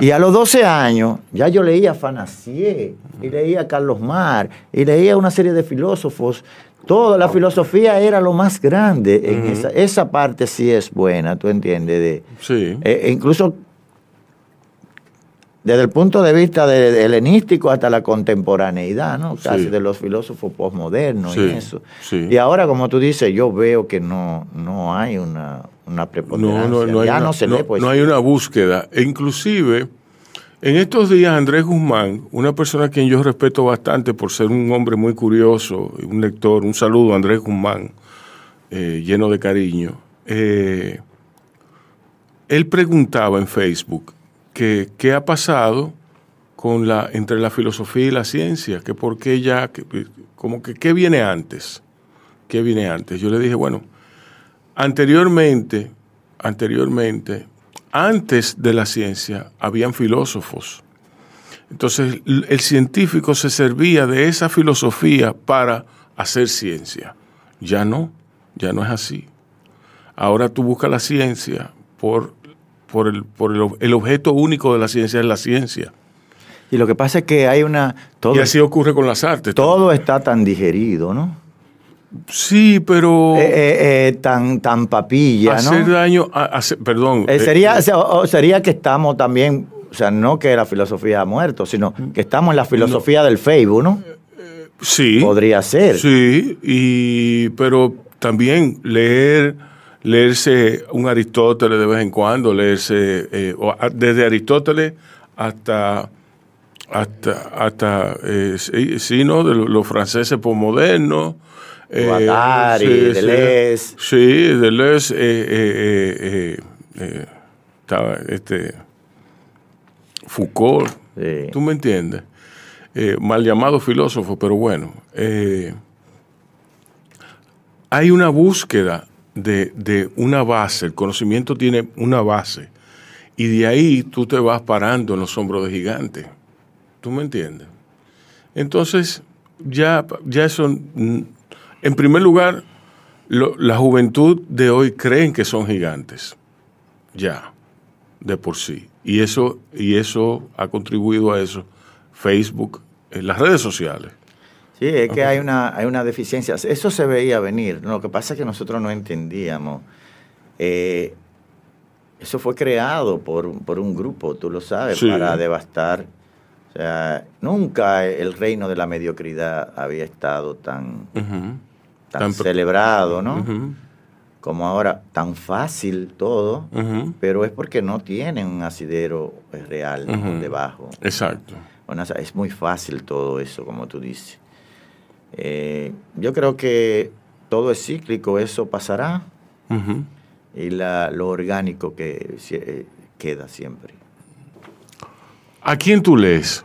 Y a los 12 años ya yo leía Fanasier, y leía Carlos Mar, y leía una serie de filósofos. Toda la filosofía era lo más grande. En esa, esa parte sí es buena, tú entiendes. De, sí. Eh, e incluso desde el punto de vista de, helenístico hasta la contemporaneidad, ¿no? Casi de los filósofos posmodernos y eso. Y ahora, como tú dices, yo veo que no, no hay una, una preponderancia. No, no, ya no se lee No hay una búsqueda. E inclusive, en estos días, Andrés Guzmán, una persona a quien yo respeto bastante por ser un hombre muy curioso, un lector, un saludo a Andrés Guzmán, eh, lleno de cariño, eh, él preguntaba en Facebook, qué ha pasado con la, entre la filosofía y la ciencia, que por qué ya, como que qué viene antes, qué viene antes. Yo le dije, bueno, anteriormente, anteriormente, antes de la ciencia, habían filósofos. Entonces, el científico se servía de esa filosofía para hacer ciencia. Ya no, ya no es así. Ahora tú buscas la ciencia por por, el, por el, objeto único de la ciencia es la ciencia. Y lo que pasa es que hay una... Todo, y así ocurre con las artes. Todo está tan digerido, ¿no? Sí, pero... Eh, eh, eh, tan, tan papilla, ¿no? Hacer daño, perdón. sería, sería que estamos también, o sea, no que la filosofía ha muerto, sino que estamos en la filosofía del Facebook, ¿no? Sí. Podría ser. Sí, y, pero también leer leerse un Aristóteles de vez en cuando, leerse eh, desde Aristóteles hasta hasta hasta eh, sí, ¿no? de los franceses posmodernos eh, Guattari, Deleuze sí, Deleuze eh, estaba este Foucault tú me entiendes mal llamado filósofo pero bueno hay una búsqueda de, una base, el conocimiento tiene una base, y de ahí tú te vas parando en los hombros de gigantes. ¿Tú me entiendes? Entonces, ya, ya eso, mm, en primer lugar, la juventud de hoy creen que son gigantes, ya, de por sí. Y eso, y eso ha contribuido a eso Facebook, las redes sociales. Sí, es que hay una, hay una deficiencia. Eso se veía venir. Lo que pasa es que nosotros no entendíamos. Eh, eso fue creado por, un grupo, tú lo sabes, para devastar. O sea, nunca el reino de la mediocridad había estado tan, tan, celebrado, ¿no? Como ahora, tan fácil todo, pero es porque no tienen un asidero real debajo. Exacto. Bueno, es muy fácil todo eso, como tú dices. Eh, yo creo que todo es cíclico, eso pasará. Y la, lo orgánico que eh, queda siempre. ¿A quién tú lees?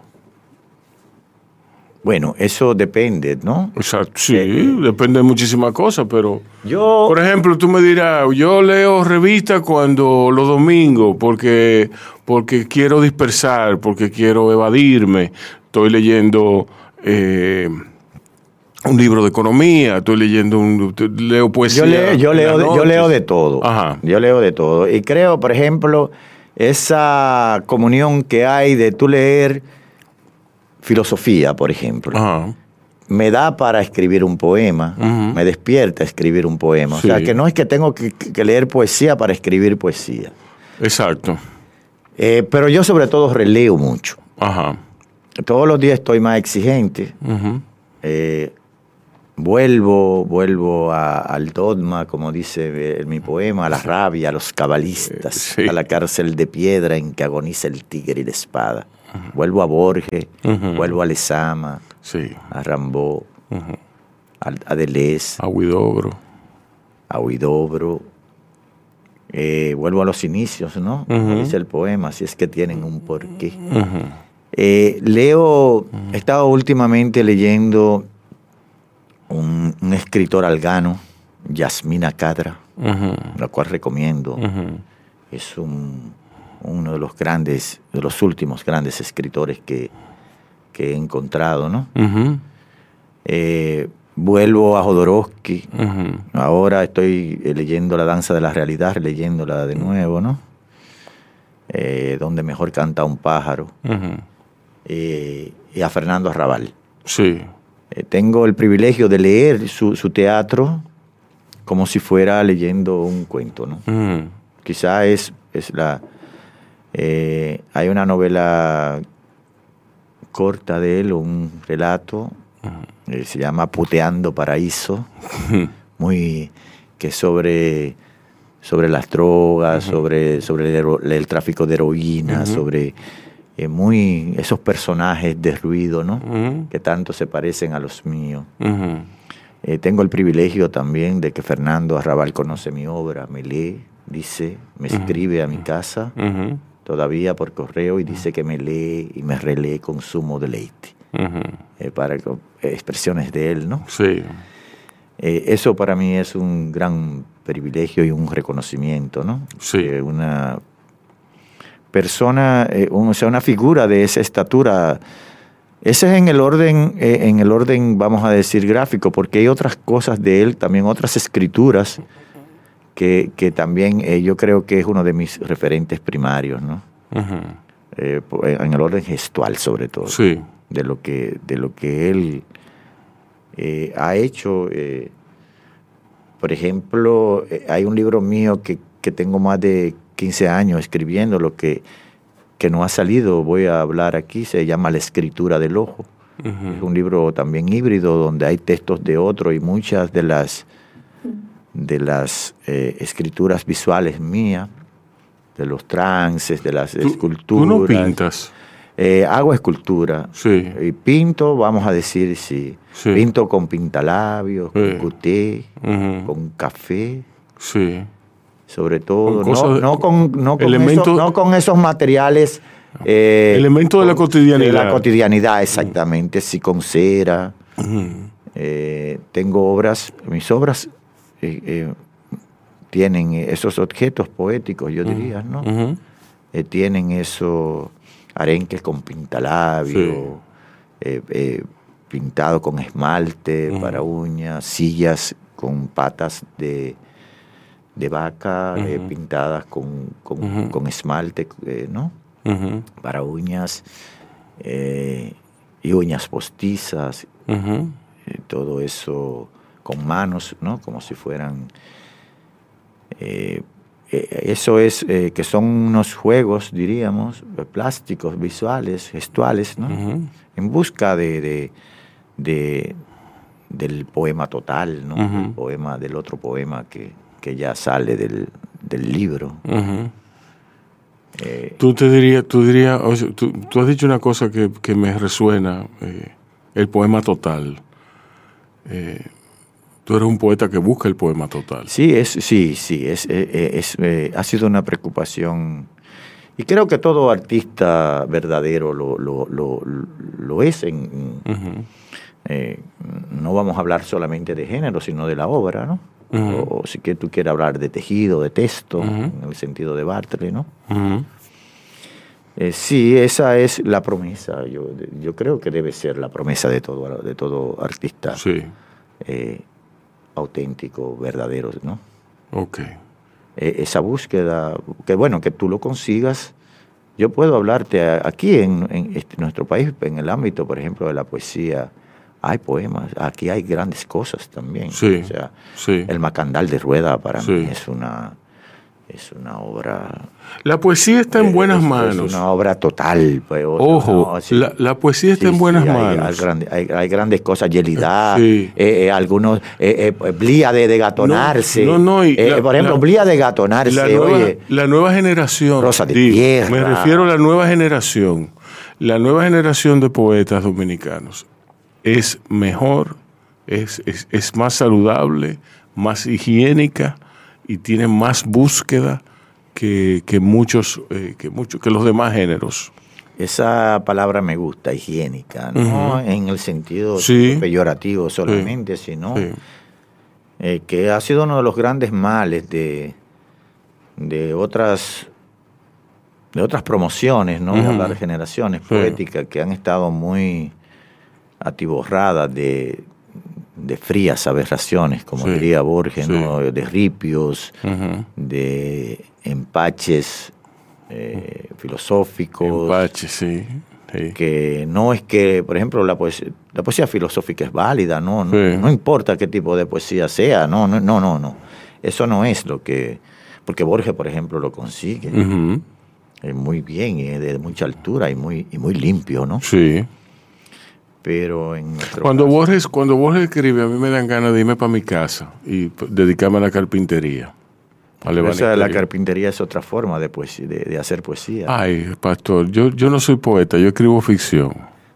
Bueno, eso depende, ¿no? Exacto, sí, eh, depende de muchísimas cosas, pero... Yo... Por ejemplo, tú me dirás, yo leo revistas cuando los domingos, porque, porque quiero dispersar, porque quiero evadirme. Estoy leyendo un libro de economía, estoy leyendo un leo poesía. Yo, leo, yo, leo, de, yo leo de todo. Yo leo de todo. Y creo, por ejemplo, esa comunión que hay de tú leer filosofía, por ejemplo. Me da para escribir un poema, me despierta escribir un poema. O sea, que no es que tengo que, leer poesía para escribir poesía. Exacto. Eh, pero yo sobre todo releo mucho. Ajá. Todos los días estoy más exigente vuelvo, vuelvo al dogma, como dice en mi poema, a la rabia, a los cabalistas, a la cárcel de piedra en que agoniza el tigre y la espada. Vuelvo a Borges, vuelvo a Lezama, a Rambó, a, Deleuze. A Huidobro. A Huidobro. Eh, vuelvo a los inicios, ¿no? Dice el poema, si es que tienen un porqué. Eh, leo, he estado últimamente leyendo un, escritor algano, Yasmina Cadra, la cual recomiendo. Es un, uno de los grandes, de los últimos grandes escritores que, que he encontrado, ¿no? Eh, vuelvo a Jodorowsky. Ahora estoy eh, leyendo La Danza de la Realidad, leyéndola de nuevo, ¿no? Eh, donde mejor canta un pájaro. y a Fernando Arrabal. Sí. Tengo el privilegio de leer su, su, teatro como si fuera leyendo un cuento, ¿no? Quizá es, es la... hay una novela corta de él, un relato eh, se llama Puteando Paraíso, muy que sobre, sobre las drogas, sobre, sobre el, tráfico de heroína, sobre eh, muy esos personajes de ruido, ¿no? Que tanto se parecen a los míos. Eh, tengo el privilegio también de que Fernando Arrabal conoce mi obra, me lee, dice, me escribe a mi casa todavía por correo y dice que me lee y me relee con sumo deleite. Eh, para expresiones de él, ¿no? Sí. Eh, eso para mí es un gran privilegio y un reconocimiento, ¿no? Sí. una persona, eh, o sea, una figura de esa estatura. Ese es en el orden, en el orden, vamos a decir, gráfico, porque hay otras cosas de él, también otras escrituras que, que también yo creo que es uno de mis referentes primarios, ¿no? en el orden gestual, sobre todo. Sí de lo que, de lo que él eh, ha hecho. Eh, por ejemplo, eh, hay un libro mío que, tengo más de 15 años escribiendo, lo que, que no ha salido, voy a hablar aquí, se llama La escritura del ojo. Es un libro también híbrido donde hay textos de otro y muchas de las, de las escrituras visuales mías, de los trances, de las esculturas. ¿Tú no pintas? Eh, hago escultura. Sí. Y pinto, vamos a decir, sí. Pinto con pintalabios, con cuté, con café. Sí. Sobre todo. no, con, no, con esos materiales. Eh, elementos de la cotidianidad. De la cotidianidad, exactamente. Sí, con cera. Eh, tengo obras, mis obras tienen esos objetos poéticos, yo diría, ¿no? tienen eso arenques con pintalabio, eh, eh, pintado con esmalte para uñas, sillas con patas de, vaca eh, pintadas con, esmalte, ¿no? Para uñas y uñas postizas, todo eso con manos, ¿no? Como si fueran eh, eso es eh, que son unos juegos, diríamos, plásticos, visuales, gestuales, ¿no? En busca de, de, del poema total, ¿no? El poema del otro poema que, que ya sale del, del libro. Eh, tú te dirías, tú dirías, tú, tú, has dicho una cosa que, que me resuena, el poema total. Tú eres un poeta que busca el poema total. Sí, es, sí, sí, es, eh, eh, es, eh, ha sido una preocupación. Y creo que todo artista verdadero lo, lo, lo, lo es. En, no vamos a hablar solamente de género, sino de la obra, ¿no? O, si que tú quieres hablar de tejido, de texto, en el sentido de Bartley, ¿no? sí, esa es la promesa. Yo, yo creo que debe ser la promesa de todo, de todo artista. Sí auténtico, verdadero, ¿no? Ok. E, esa búsqueda, que bueno, que tú lo consigas. Yo puedo hablarte aquí en, este, nuestro país, en el ámbito, por ejemplo, de la poesía, hay poemas, aquí hay grandes cosas también. Sí, o sea, sí. el Macandal de Rueda para mí es una es una obra... La poesía está en buenas manos. Es una obra total. Pues, Ojo, la, poesía está en buenas manos. Hay, grandes cosas, Yelida, eh, eh, algunos, eh, Blía de, gatonarse. No, no, por ejemplo, Blía de gatonarse. La nueva, la nueva generación. Rosa de tierra. Me refiero a la nueva generación. La nueva generación de poetas dominicanos es mejor, es, es, es más saludable, más higiénica y tiene más búsqueda que, muchos, eh, que muchos, que los demás géneros. Esa palabra me gusta, higiénica, no en el sentido peyorativo solamente, sino eh, que ha sido uno de los grandes males de, de otras de otras promociones, ¿no? De de generaciones poéticas que han estado muy atiborradas de, de frías aberraciones, como diría Borges, ¿no? de ripios, de empaches eh, filosóficos. Empaches, sí. Que no es que, por ejemplo, la poesía, la poesía filosófica es válida, ¿no? No, importa qué tipo de poesía sea, no, no, no, no, no. Eso no es lo que. Porque Borges, por ejemplo, lo consigue. muy bien, y de mucha altura y muy, y muy limpio, ¿no? Sí pero en cuando Borges cuando Borges escribe a mí me dan ganas de irme para mi casa y dedicarme a la carpintería la carpintería es otra forma de, de, hacer poesía. Ay pastor yo, yo no soy poeta yo escribo ficción.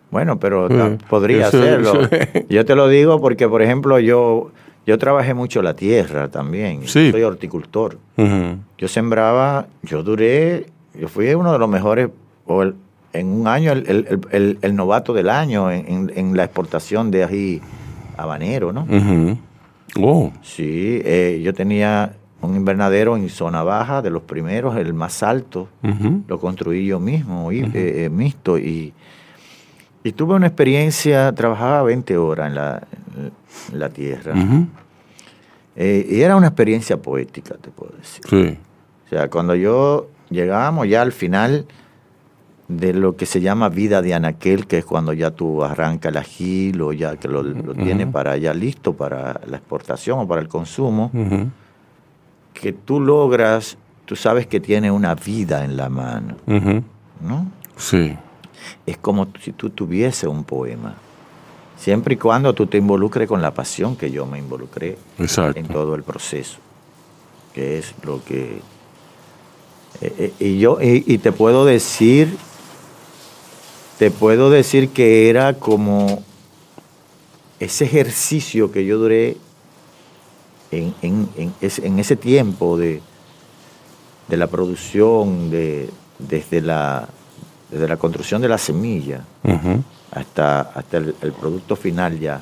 Bueno pero podría hacerlo. yo te lo digo porque por ejemplo yo yo trabajé mucho la tierra también soy horticultor. Yo sembraba yo duré yo fui uno de los mejores en un año el, novato del año en, la exportación de ají habanero, ¿no? oh. Sí, eh, yo tenía un invernadero en zona baja, de los primeros, el más alto, lo construí yo mismo, y, eh, eh, mixto, y, y, tuve una experiencia, trabajaba 20 horas en la, en la tierra, y era una experiencia poética, te puedo decir. Sí. O sea, cuando yo llegábamos ya al final de lo que se llama vida de anaquel, que es cuando ya tú arrancas el agil o ya que lo, lo tienes para ya listo para la exportación o para el consumo, que tú logras, tú sabes que tiene una vida en la mano, ¿no? Sí. Es como si tú tuviese un poema. Siempre y cuando tú te involucres con la pasión que yo me involucré en todo el proceso, que es lo que... Eh, eh, y yo y te puedo decir te puedo decir que era como ese ejercicio que yo duré en, ese, tiempo de, de la producción, de, desde, la, desde la construcción de la semilla hasta, hasta el, producto final ya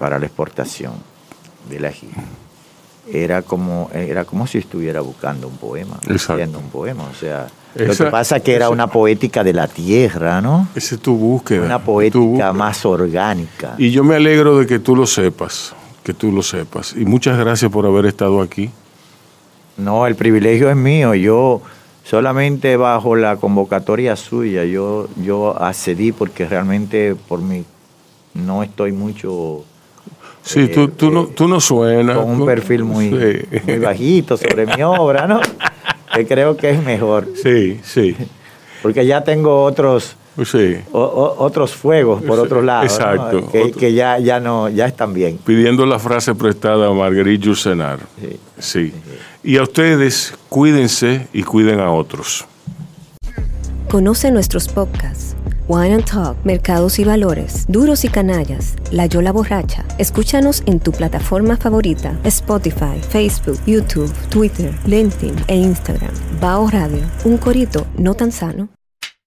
para la exportación de la Era como, era como si estuviera buscando un poema, haciendo un poema, o sea, lo que pasa es que era una poética de la tierra, ¿no? Esa es tu búsqueda. Una poética más orgánica. Y yo me alegro de que tú lo sepas, que tú lo sepas. Y muchas gracias por haber estado aquí. No, el privilegio es mío. Yo solamente bajo la convocatoria suya, yo, yo accedí porque realmente por mí no estoy mucho... Sí, tú, tú, no, tú no suenas. Con un perfil muy, muy bajito sobre mi obra, ¿no? que creo que es mejor. Sí, sí. Porque ya tengo otros, sí. otros fuegos por otro lado. Exacto. Que, ya, ya, no, ya están bien. Pidiendo la frase prestada a Marguerite Yourcenar. Sí. sí. Y a ustedes, cuídense y cuiden a otros. Conoce nuestros podcasts Wine and Talk, Mercados y Valores, Duros y Canallas, La Yola Borracha. Escúchanos en tu plataforma favorita, Spotify, Facebook, YouTube, Twitter, LinkedIn e Instagram. Bao Radio, un corito no tan sano.